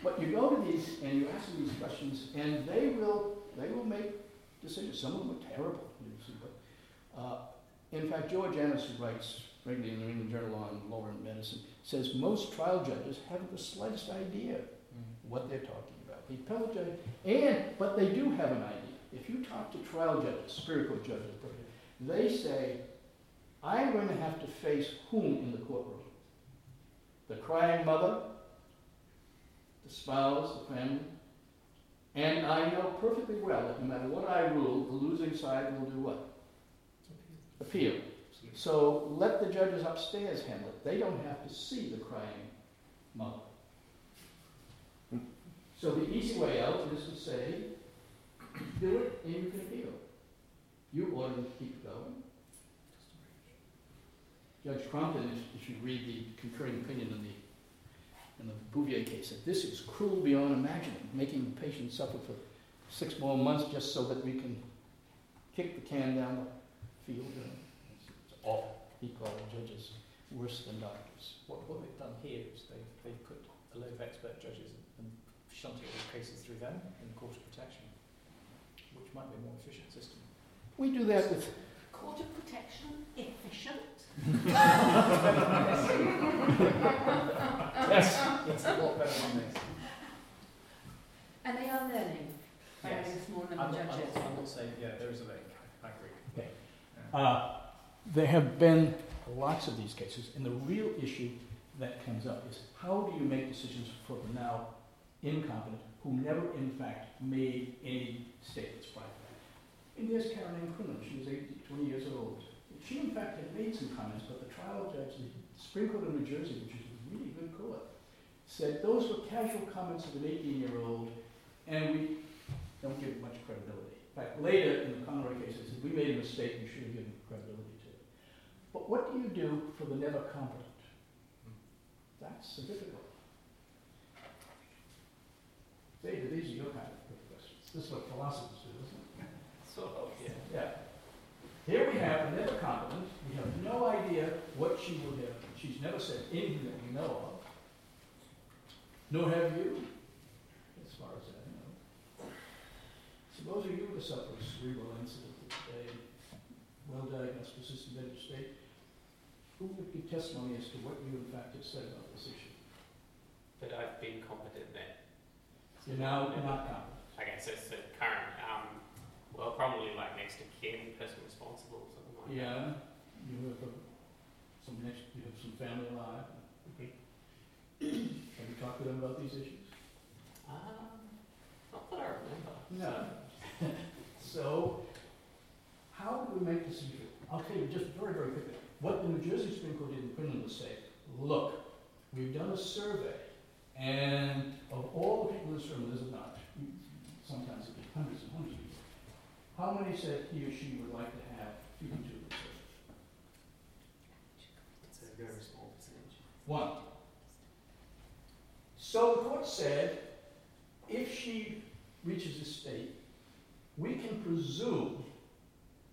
but you go to these and you ask them these questions, and they will they will make decisions. Some of them are terrible, you see, but uh, in fact, George Annas, who writes regularly in the New England Journal on law and medicine, says most trial judges haven't the slightest idea what they're talking judge, and but they do have an idea. If you talk to trial judges, court judges, they say, "I'm going to have to face whom in the courtroom? The crying mother, the spouse, the family, and I know perfectly well that no matter what I rule, the losing side will do what? Appeal. So let the judges upstairs handle it. They don't have to see the crying mother. So the easy way out is to say, do it and you can appeal. You them to keep going. Judge Compton, if, you read the concurring opinion in the in the Bouvia case, said this is cruel beyond imagining, making the patient suffer for six more months just so that we can kick the can down the field. It's, awful. He called the judges worse than doctors. What, what they've done here is they've, they've put a load of expert judges shunted all the cases through them in the Court of Protection, which might be a more efficient system. We do that with Court of protection, efficient. [LAUGHS] yes. It's a lot better than this. And they are learning by Yes. having a small I'm number not, I'm judges. I'm not saying, yeah, there is a link. I agree. Okay. Yeah. Uh, there have been lots of these cases, and the real issue that comes up is how do you make decisions for the now incompetent who never, in fact, made any statements prior to that? And there's Karen Ann. She was 18, 20 years old. She, in fact, had made some comments, but the trial judge, the Supreme Court of New Jersey, which is a really good court, said those were casual comments of an 18 year old, and we don't give much credibility. In fact, later in the Conroy case, it said, we made a mistake, we should have given credibility to it. But what do you do for the never competent? Hmm. That's the difficult. David, these are your kind of questions. This is what philosophers do, isn't it? Sort of, yeah. Yeah. Here we have a never competent. We have no idea what she will have. She's never said anything that we know of. Nor have you, as far as I know. Suppose you were to suffer a cerebral incident today, well diagnosed persistent mental state. Who would give testimony as to what you in fact have said about this issue? But I've been competent then. You're now not competent. Okay, so, so current, um, well, probably like next to kin, the person responsible, or something like that. Yeah, you have a- some next, you have some family alive. Mhm. Have you talked to them about these issues? Um, not that I remember. No. [LAUGHS] So, how do we make this issue? I'll tell you just very, very quickly. What the New Jersey Supreme Court did in Quinlan was say, look, we've done a survey, and of all the people in this room, there's not, sometimes be hundreds and hundreds of people, how many said he or she would like to have tube research? It's a very small percentage. One. So the court said, if she reaches this state, we can presume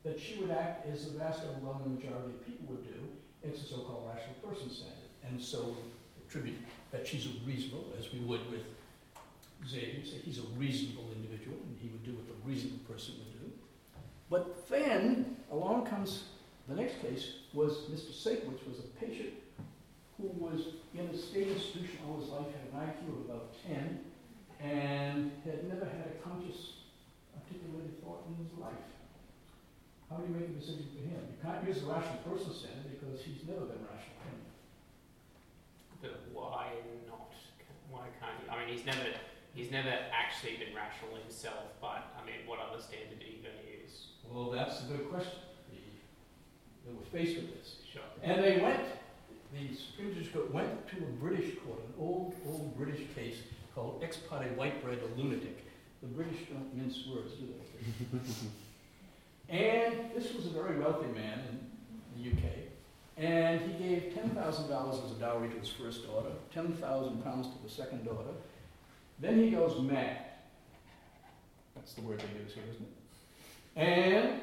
that she would act as the vast overwhelming majority of people would do. It's a so-called rational person standard. And so attribute that she's a reasonable, as we would with Xavier, say he's a reasonable individual, and he would do what the reasonable person would do. But then along comes the next case was Mr. Saikewicz was a patient who was in a state institution all his life, had an IQ of about 10, and had never had a conscious, articulated thought in his life. How do you make a decision for him? You can't use the rational person standard because he's never been rational. Can you? But why not? Why can't you? I mean, he's never, he's never actually been rational himself, but I mean, what other standard are you going to use? Well, that's a good question. The- They were faced with this. Sure. And they went, the Supreme Judicial Court went to a British court, an old, old British case called Ex parte Whitbread a Lunatic. The British don't mince words, do they? [LAUGHS] and this was a very wealthy man in the UK, and he gave $10,000 as a dowry to his first daughter, 10,000 pounds to the second daughter. Then he goes mad. That's the word they use here, isn't it? And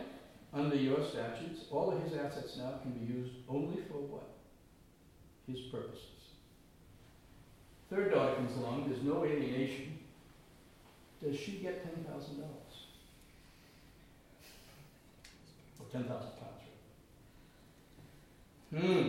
under your statutes, all of his assets now can be used only for what? His purposes. Third daughter comes along, there's no alienation. Does she get ten thousand dollars? Or ten thousand pounds, right? Hmm.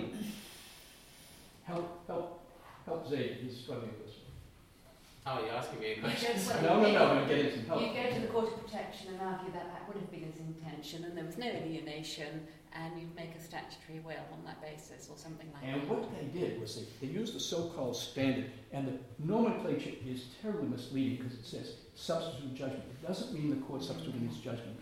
Help, help, help Zaid, he's struggling with this one. Oh, you're asking me a You question. go- one. No, no, no, I'm getting some help. You go to the Court of Protection and argue that that would have been his intention and there was no alienation and you'd make a statutory will on that basis or something like And that. And what they did was they, they used the so-called standard, and the nomenclature is terribly misleading because it says substitute judgment. It doesn't mean the court substituting its judgment for him.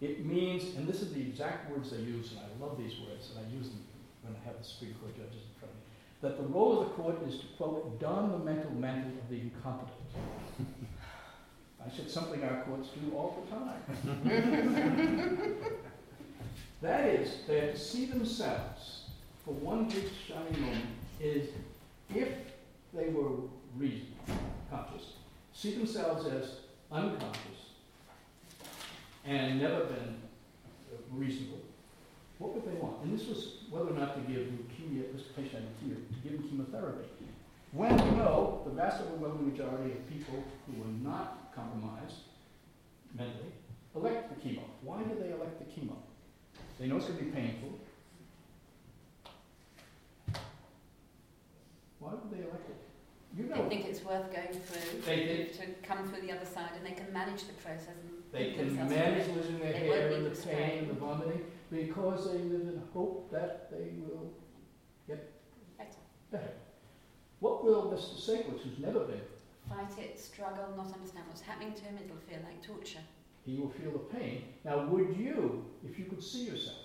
It means, and this is the exact words they use, and I love these words, and I use them when I have the Supreme Court judges in front of me, that the role of the court is to, quote, don the mental mantle of the incompetent. I said something our courts do all the time. [LAUGHS] That is, they have to see themselves for one big shining moment is if they were reason, conscious, see themselves as unconscious and never been reasonable, what would they want? And this was whether or not to give leukemia, this patient had leukemia, to give him chemotherapy. When we know the vast overwhelming majority of people who were not compromised mentally elect the chemo. Why do they elect the chemo? They know it's going to be painful. Why would they elect it? You They think it's worth going through They to come through the other side and they can manage the process and they can manage losing their They hair and the pain and the vomiting because they live in hope that they will Better. better. What will Mr. Saikewicz, who's never been, Fight it, struggle, not understand what's happening to him, it'll feel like torture. he will feel the pain. Now, would you, if you could see yourself,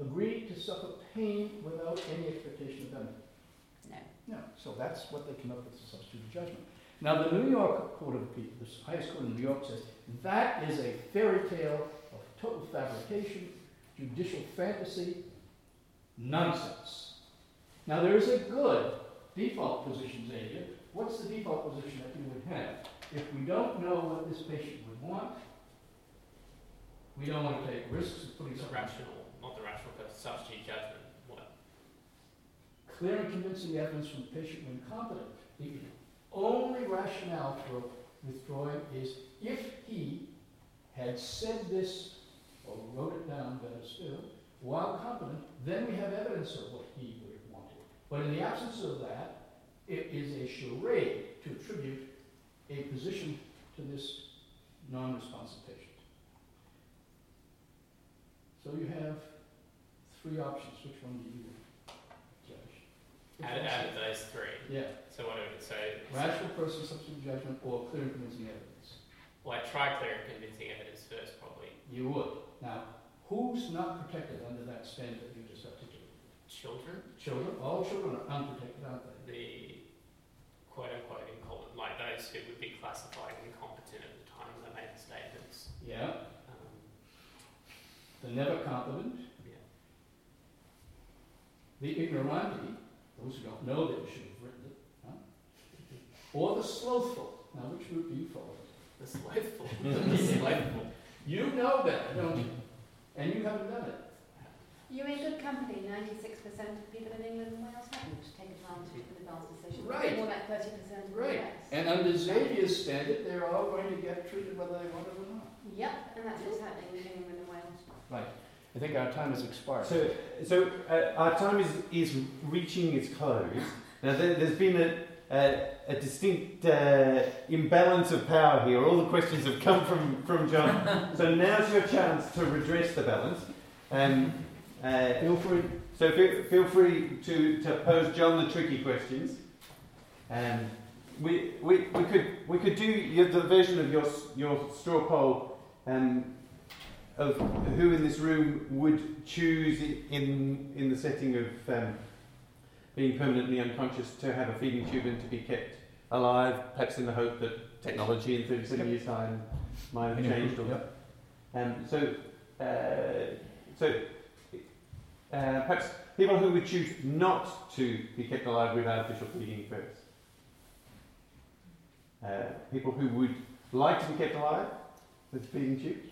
agree to suffer pain without any expectation of benefit? No. No, so that's what they came up with as a substitute judgment. Now, the New York Court of Appeal, the highest court in New York says that is a fairy tale of total fabrication, judicial fantasy, nonsense. Now, there is a good default position, Xavier. What's the default position that you would have? If we don't know what this patient would want, we don't want to take risks of putting The rational, not the rational, but substitute judgment. Clear and convincing evidence from the patient when competent. The only rationale for withdrawing is if he had said this or wrote it down better still, while competent, then we have evidence of what he would have wanted. But in the absence of that, it is a charade to attribute a position to this non-responsive patient. So you have three options. Which one do you judge? Which Out, one's- out of those three. Yeah. So what would it say? Rational person, substitute judgment, or clear and convincing evidence. Well, I try clear and convincing evidence first, probably. You would. Now, who's not protected under that standard you just articulated? Children, Children, all children are unprotected, aren't they? the quote unquote incompetent, like those who would be classified incompetent at the time they made the statements. Yeah. Um, The never competent, yeah. the ignoranti, those who don't know that you should have written it, huh? or the slothful. Now, which group do you fall The slothful. [LAUGHS] the slothful. You know that, don't you? And you haven't done it. You're in good company. 96% of people in England and Wales haven't taken advantage of the advance decision. Right. More like 30% of the Right. US. And under Xavier's standard, they're all going to get treated whether they want it or not. Yep, and that's what's happening in England and Wales. Right. I think our time has expired. So, so uh, our time is, is reaching its close. Now, there, there's been a, a, a distinct uh, imbalance of power here. All the questions have come from, from John. so now's your chance to redress the balance. Um, uh, Feel free. so feel, feel free to, to pose John the tricky questions. Um, we, we, we could we could do the version of your your straw poll um, of who in this room would choose in in the setting of um, being permanently unconscious to have a feeding tube and to be kept alive, perhaps in the hope that technology in 37 years' time might have changed. Or, Yep. um, so, uh, so uh, perhaps people who would choose not to be kept alive with artificial feeding first. Uh, people who would like to be kept alive with feeding tubes.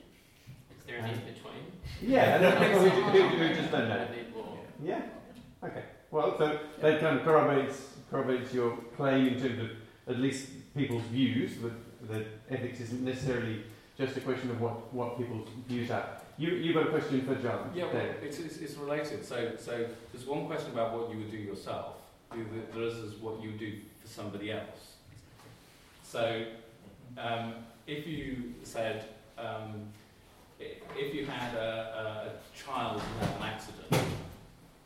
Is there an in between? Yeah, and then people who, who, who just don't know. Need more. Yeah. Okay. Well, so that kind of corroborates corroborates your claim in terms of at least people's views that, that ethics isn't necessarily just a question of what, what people's views are. You you got a question for John? Yeah, well, it's, it's, it's related. So, so there's one question about what you would do yourself. The, the, there is is what you would do for somebody else. So, um, if you said, um, i- if you had a, a, child who had an accident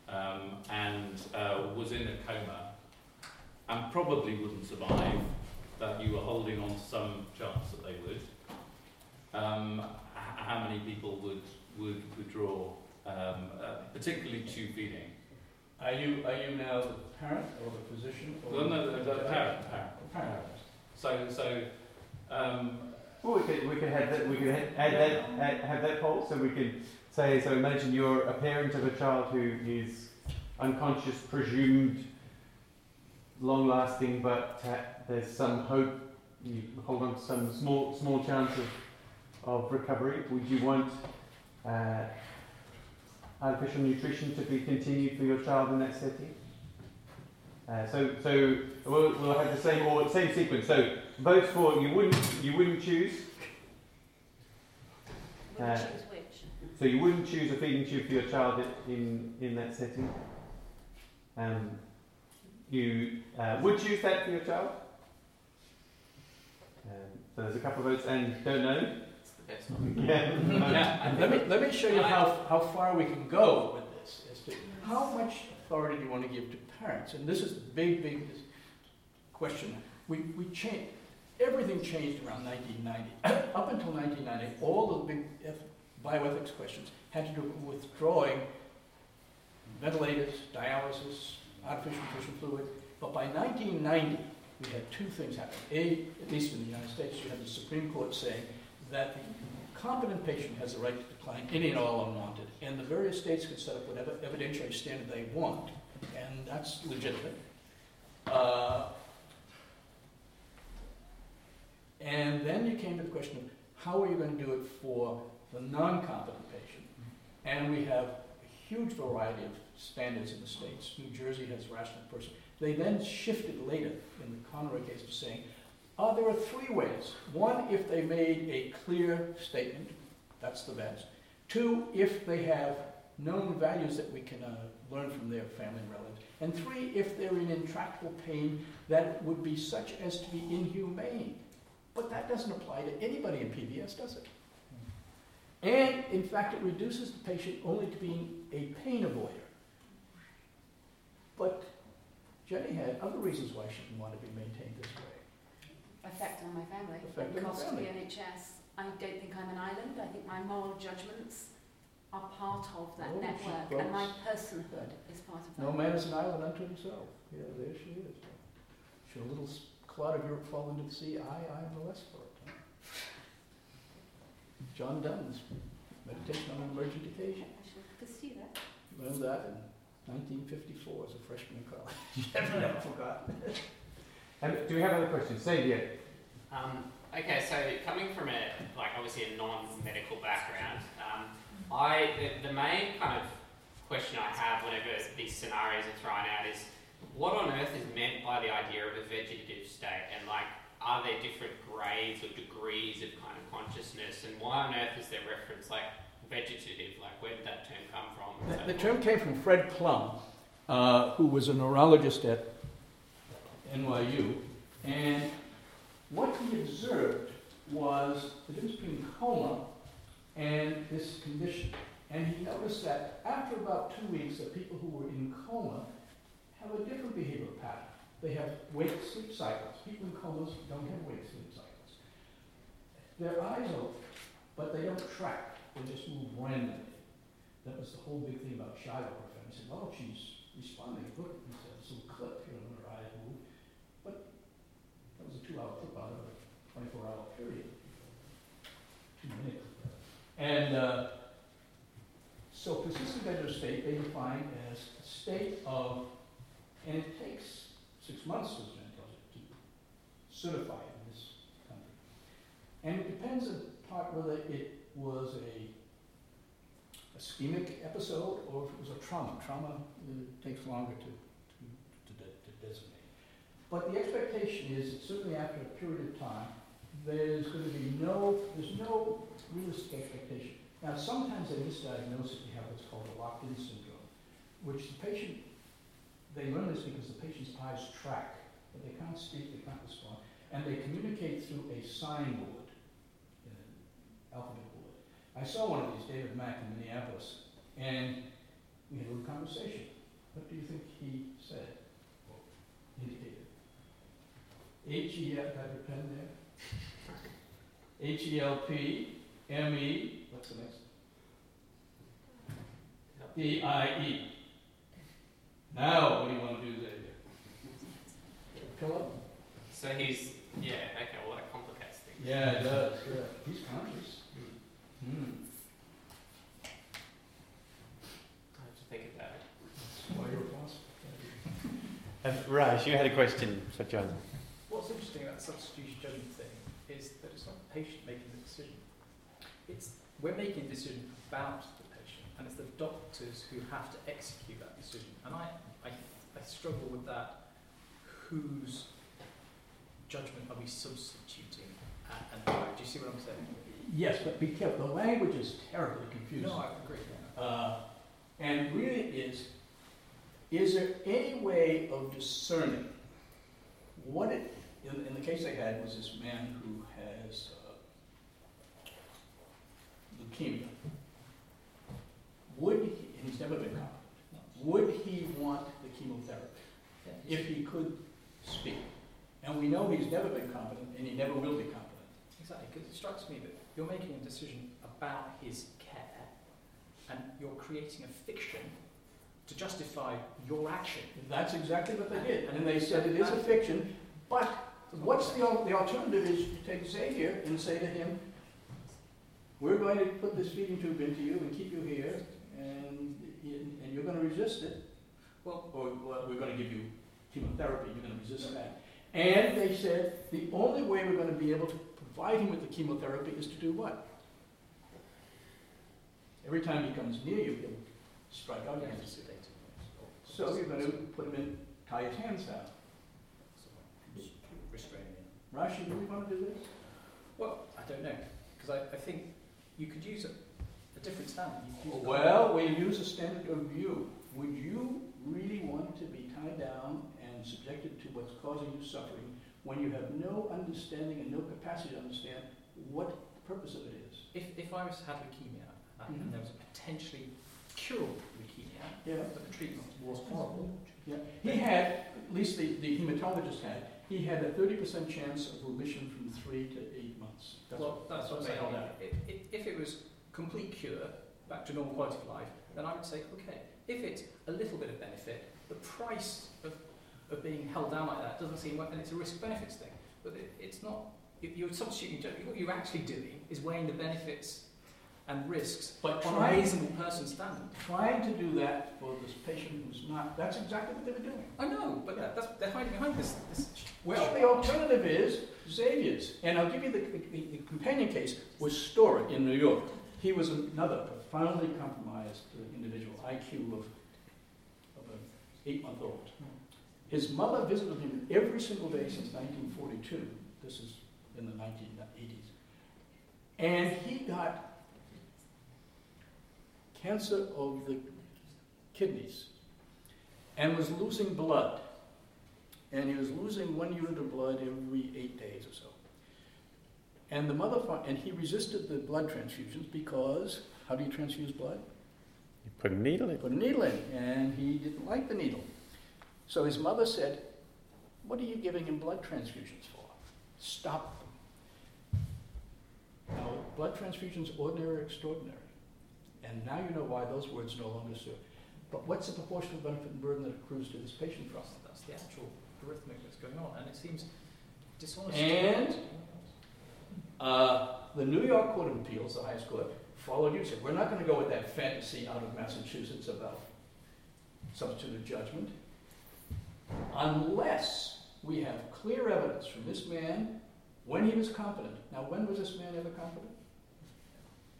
um, and uh, was in a coma and probably wouldn't survive, that you were holding on to some chance that they would, um, how many people would would withdraw, um, uh, particularly tube feeding? Are you, are you now the parent or the physician? or Well, no, the, the parent, parent. Parent. So, so, um, Well, we could we could have that we could add that add, have that poll so we could say so. Imagine you're a parent of a child who is unconscious, presumed long lasting, but there's some hope. You hold on to some small small chance of of recovery. Would you want uh, artificial nutrition to be continued for your child in that setting? Uh, so, so we'll, we'll have the same or same sequence. So, votes for you wouldn't you wouldn't choose. Uh. So you wouldn't choose a feeding tube for your child in in that setting. Um, you uh, would choose that for your child. Um, so there's a couple of votes and don't know. It's the best one. [LAUGHS] Yeah. Now, let me, let me show you how, how far we can go with this, as to how much authority do you want to give to parents? And this is the big, big question. We, we changed, everything changed around 1990. [COUGHS] Up until 1990, all the big bioethics questions had to do with withdrawing ventilators, dialysis, artificial nutrition fluid. But by 1990, we had two things happen. A, at least in the United States, you had the Supreme Court saying that the competent patient has the right to decline any and all unwanted, and the various states can set up whatever evidentiary standard they want, and that's legitimate. Uh, and then you came to the question of how are you going to do it for the non-competent patient? And we have a huge variety of standards in the states. New Jersey has rational person. They then shifted later in the Conroy case to saying, uh, there are three ways. One, if they made a clear statement, that's the best. Two, if they have known values that we can uh, learn from their family and relatives. And three, if they're in intractable pain that would be such as to be inhumane. But that doesn't apply to anybody in PVS, does it? And in fact, it reduces the patient only to being a pain avoider. But Jenny had other reasons why she didn't want to be maintained this way. Effect on my family. Effect on the Cost to family. the NHS. I don't think I'm an island. I think my moral judgments are part of that Oh, network, and my personhood is part of that. No man is an island unto himself. Yeah, there she is. Should a little s- clod of Europe fall into the sea? I, I am the less for it. John Donne's Meditation on an Emergent Occasion. I should pursue that. Learned that in 1954 as a freshman in college. [LAUGHS] I've never [LAUGHS] forgotten. Um, do we have other questions? Xavier. Um, okay, so coming from a like obviously a non-medical background, um, I the, the main kind of question I have whenever these scenarios are thrown out is what on earth is meant by the idea of a vegetative state, and like are there different grades or degrees of kind of consciousness, and why on earth is there reference like vegetative? Like where did that term come from? and so The, the term came from Fred Plum, uh, who was a neurologist at NYU, and what he observed was the difference between coma and this condition. And he noticed that after about two weeks, the people who were in coma have a different behavioral pattern. They have wake sleep cycles. People in comas don't have wake sleep cycles. Their eyes open, but they don't track. They just move randomly. That was the whole big thing about Schiavo. He said, well, she's responding, look, said, this little clip, you know, her eyes move. But that was a two-hour clip out of a twenty-four hour period. Two minutes. And, uh, so persistent vegetative state, they define as a state of, and it takes six months, tells you, to certify in this country. And it depends in part whether it was a ischemic episode or if it was a trauma. Trauma uh, takes longer to, to, to, de- to designate. But the expectation is that certainly after a period of time, there's going to be no, there's no realistic expectation. Now, sometimes they misdiagnose it, you have what's called a locked-in syndrome, which the patient, they learn this because the patient's eyes track, but they can't speak, they can't respond, and they communicate through a sign board, an alphabet board. I saw one of these, David Mack in Minneapolis, and we had a little conversation. What do you think he said? Or indicated? H-E-L, have your pen there? H-E-L-P, M-E, what's the next? D-I-E. Now, what do you want to do there? Philip? So he's, yeah, okay, well, that complicates things. Yeah, it does, yeah. He's conscious. Hmm. I have to think about it. Why you're a philosopher. Um, Raj, you had a question for John. What's interesting about the substitution judgment thing is that it's not the patient making the decision. It's we're making a decision about the patient, and it's the doctors who have to execute that decision. And I, I, I struggle with that. Whose judgment are we substituting, and, and why? Do you see what I'm saying? Yes, but be careful. The language is terribly confusing. No, I agree. Uh, and really is, is there any way of discerning what it, in, in the case I had was this man who has uh, leukemia. Would he, and he's never been competent, would he want the chemotherapy if he could speak? And we know he's never been competent and he never will be competent. Exactly, because it strikes me that you're making a decision about his care, and you're creating a fiction to justify your action. That's exactly what they did. And they said it is a fiction, but what's the, the alternative is you take Xavier and say to him, we're going to put this feeding tube into you and keep you here, and, and you're going to resist it. Well, Or well, we're going to give you chemotherapy, you're going to resist that. And they said the only way we're going to be able to provide him with the chemotherapy is to do what? Every time he comes near you, he'll strike out against you. So you're going to put him in, tie his hands down. Restrain him. Rush, you really want to do this? Well, I don't know, because I, I think you could use a, a different standard. You Well, we use a standard of view. Would you really want to be tied down and subjected to what's causing you suffering when you have no understanding and no capacity to understand what the purpose of it is? If, if I was had leukemia uh, Mhm. and there was a potentially curable leukemia, Yeah. but the treatment was horrible, Yeah. He had, at least the, the hematologist had, he had a thirty percent chance of remission from three to eight months. well, that's what I'm they saying. held out. If, if, if it was complete cure, back to normal quality of life, then I would say, okay, if it's a little bit of benefit, the price of, of being held down like that doesn't seem, worth, and it's a risk-benefits thing, but it, it's not, you- you're substituting, what you're actually doing is weighing the benefits and risks But on a trying, reasonable person standard. trying to do that for this patient who's not, that's exactly what they were doing. I know, but that, that's, they're hiding behind this, this Well, the alternative is Xavier's, and I'll give you the, the, the companion case was Storar in New York. He was another profoundly compromised individual, IQ of, of an eight-month-old. His mother visited him every single day since 1942. This is in the 1980s. And he got cancer of the kidneys and was losing blood and he was losing one unit of blood every eight days or so. And the mother, and he resisted the blood transfusions because how do you transfuse blood? You put a needle in. Put a needle in, and he didn't like the needle. So his mother said, "What are you giving him blood transfusions for? Stop them." Now, blood transfusions, ordinary or extraordinary, and now you know why those words no longer serve. But what's the proportional benefit and burden that accrues to this patient For us, that's the actual arithmetic that's going on, and it seems dishonest. And- Uh, the New York Court of Appeals, the highest court, followed you, said, we're not gonna go with that fantasy out of Massachusetts about substituted judgment unless we have clear evidence from this man when he was competent. Now, when was this man ever competent?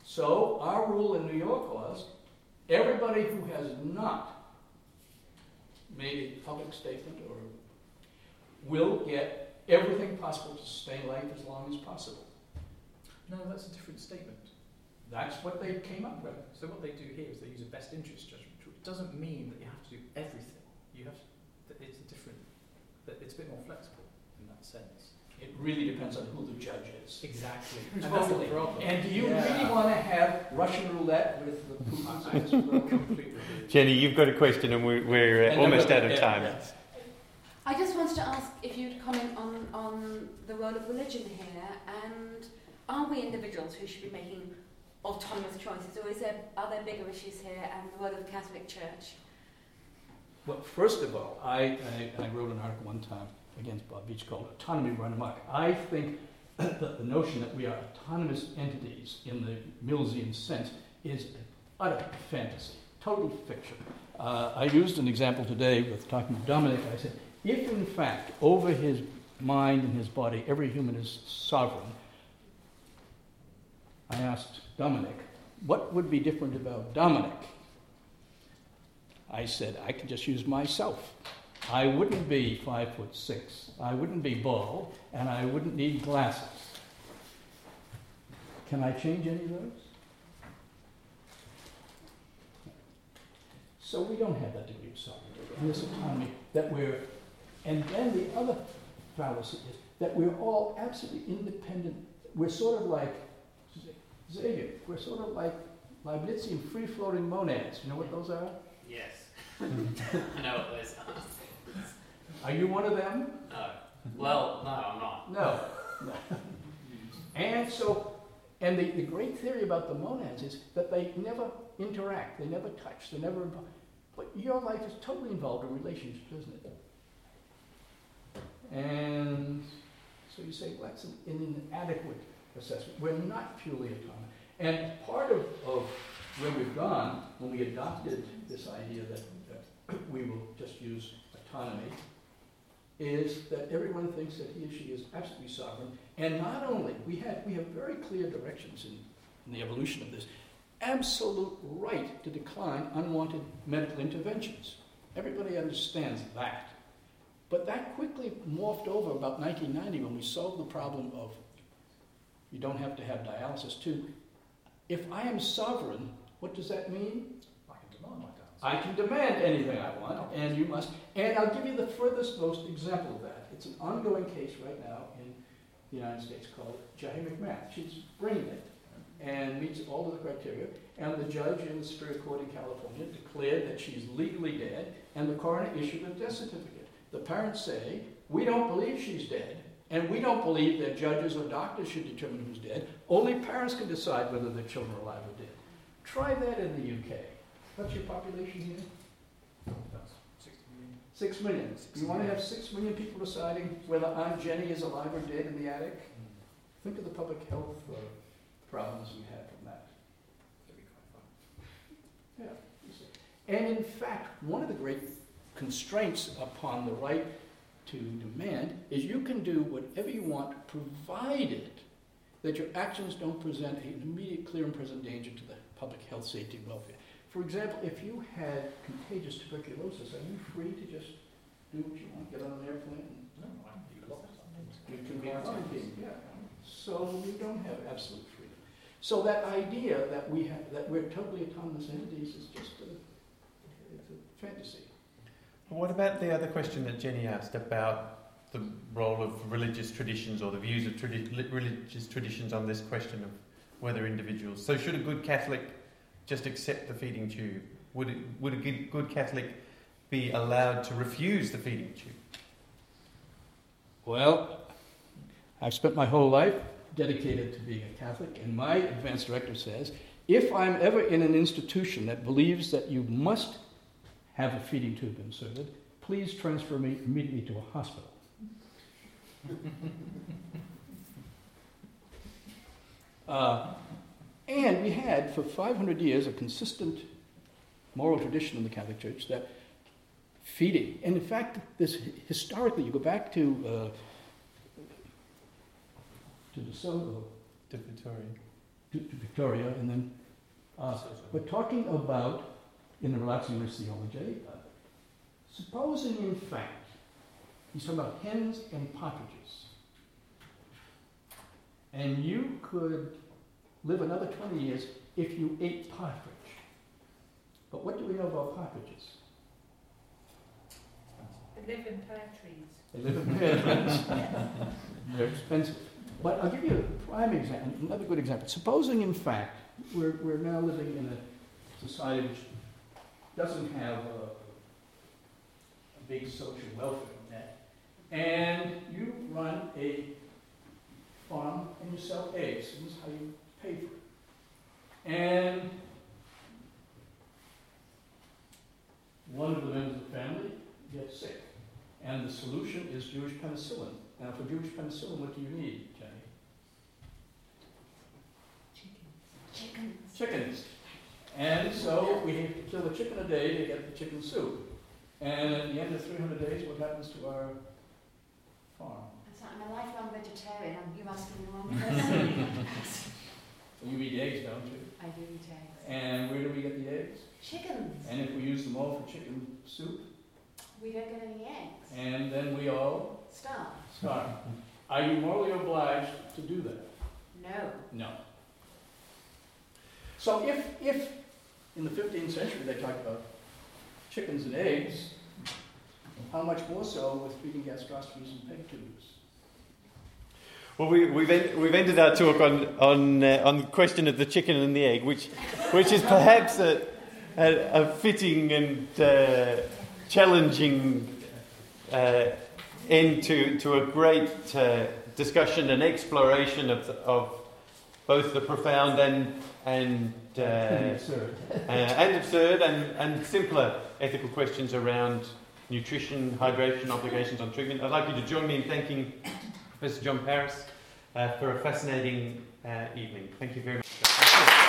So, our rule in New York was, everybody who has not made a public statement or will get everything possible to sustain life as long as possible. No, that's a different statement. That's what they came up with. So what they do here is they use a best interest judgment. It doesn't mean that you have to do everything. You have to, it's a different, that it's a bit more flexible in that sense. It really depends on who the judge is. Exactly. [LAUGHS] And that's the Totally. problem. And do you Yeah. really want to have Russian roulette with the I Putins? completely. Jenny, you've got a question, and we're, we're uh, And almost out of time. yeah. I just wanted to ask if you'd comment on, on the role of religion here and are we individuals who should be making autonomous choices or is there, are there bigger issues here and the role of the Catholic Church? Well, first of all, I, I, I wrote an article one time against Bob Veatch called Autonomy Run Amok. I think [CLEARS THROAT] that the notion that we are autonomous entities in the Millsian sense is utter fantasy, total fiction. Uh, I used an example today with talking to Dominic. I said, if in fact over his mind and his body every human is sovereign, I asked Dominic, what would be different about Dominic? I said, I could just use myself. I wouldn't be five foot six, I wouldn't be bald, and I wouldn't need glasses. Can I change any of those? So we don't have that degree of sovereignty and this economy that we're, and then the other fallacy is that we're all absolutely independent. We're sort of like Xavier, we're sort of like Leibnizian free floating monads. You know what those are? Yes. I know what those are. Are you one of them? No. Well, no, I'm not. No. no. And so, and the, the great theory about the monads is that they never interact, they never touch, they never involved. But your life is totally involved in relationships, isn't it? And so you say, well, that's an, an inadequate assessment. We're not purely autonomous. And part of, of where we've gone when we adopted this idea that, that we will just use autonomy is that everyone thinks that he or she is absolutely sovereign. And not only, we have, we have very clear directions in, in the evolution of this, absolute right to decline unwanted medical interventions. Everybody understands that. But that quickly morphed over about 1990 when we solved the problem of you don't have to have dialysis too. If I am sovereign, what does that mean? I can demand my dance. I can demand anything I want, and you must. And I'll give you the furthest most example of that. It's an ongoing case right now in the United States called Jahi McMath. She's brain dead and meets all of the criteria. And the judge in the Superior Court in California declared that she's legally dead, and the coroner issued a death certificate. The parents say, We don't believe she's dead, and we don't believe that judges or doctors should determine who's dead. Only parents can decide whether their children are alive or dead. Try that in the UK. What's your population here? 60 million. Six million. You want to have six million people deciding whether Aunt Jenny is alive or dead in the attic? Think of the public health uh, problems we have from that. That'd be quite fun. And in fact, one of the great constraints upon the right to demand is you can do whatever you want, provided that your actions don't present an immediate, clear, and present danger to the public health, safety, and welfare. For example, if you had contagious tuberculosis, are you free to just do what you want, get on an airplane, and No, I can be locked. you can be quarantined, yeah. So you don't have absolute freedom. So that idea that we have, that we're totally autonomous entities is just a, it's a fantasy. What about the other question that Jenny asked about the role of religious traditions or the views of tradi- religious traditions on this question of whether individuals? So, should a good Catholic just accept the feeding tube? Would it, would a good, Catholic be allowed to refuse the feeding tube? Well, I've spent my whole life dedicated to being a Catholic, and my advanced director says if I'm ever in an institution that believes that you must have a feeding tube inserted. Please transfer me immediately to a hospital. [LAUGHS] Uh, and we had, for 500 years, a consistent moral tradition in the Catholic Church that feeding, and in fact, this historically, you go back to uh, to De Soto, To Victoria. to, to Victoria, and then uh, we're talking about in the relaxing risk theology. Supposing, in fact, he's talking about hens and partridges, and you could live another 20 years if you ate partridge. But what do we know about partridges? They live in pear trees. They live in pear trees. [LAUGHS] They're expensive. But I'll give you a prime example, another good example. Supposing, in fact, we're, we're now living in a society which doesn't have a, a big social welfare net, and you run a farm and you sell eggs. And This is how you pay for it. And one of the members of the family gets sick, and the solution is Jewish penicillin. Now, for Jewish penicillin, what do you need, Jenny? Chickens. Chickens. Chickens. And so we have to kill a chicken a day to get the chicken soup. And at the end of 300 days, what happens to our farm? I'm a lifelong vegetarian. Um, I'm, you're asking the wrong [LAUGHS] person. You eat eggs, don't you? I do eat eggs. And where do we get the eggs? Chickens. And if we use them all for chicken soup, We don't get any eggs. and then we all Starve. starve. Are you morally obliged to do that? No. No. So if, if in the 15th century they talked about chickens and eggs, how much more so with feeding gastrostomies and peg tubes? Well, we, we've, en- we've ended our talk on, on, uh, on the question of the chicken and the egg, which, which is perhaps a, a, a fitting and uh, challenging uh, end to, to a great uh, discussion and exploration of, the, of both the profound and, and, uh, Absurd. uh, and absurd and, and simpler ethical questions around nutrition, hydration, obligations on treatment. I'd like you to join me in thanking Professor John Paris uh, for a fascinating uh, evening. Thank you very much.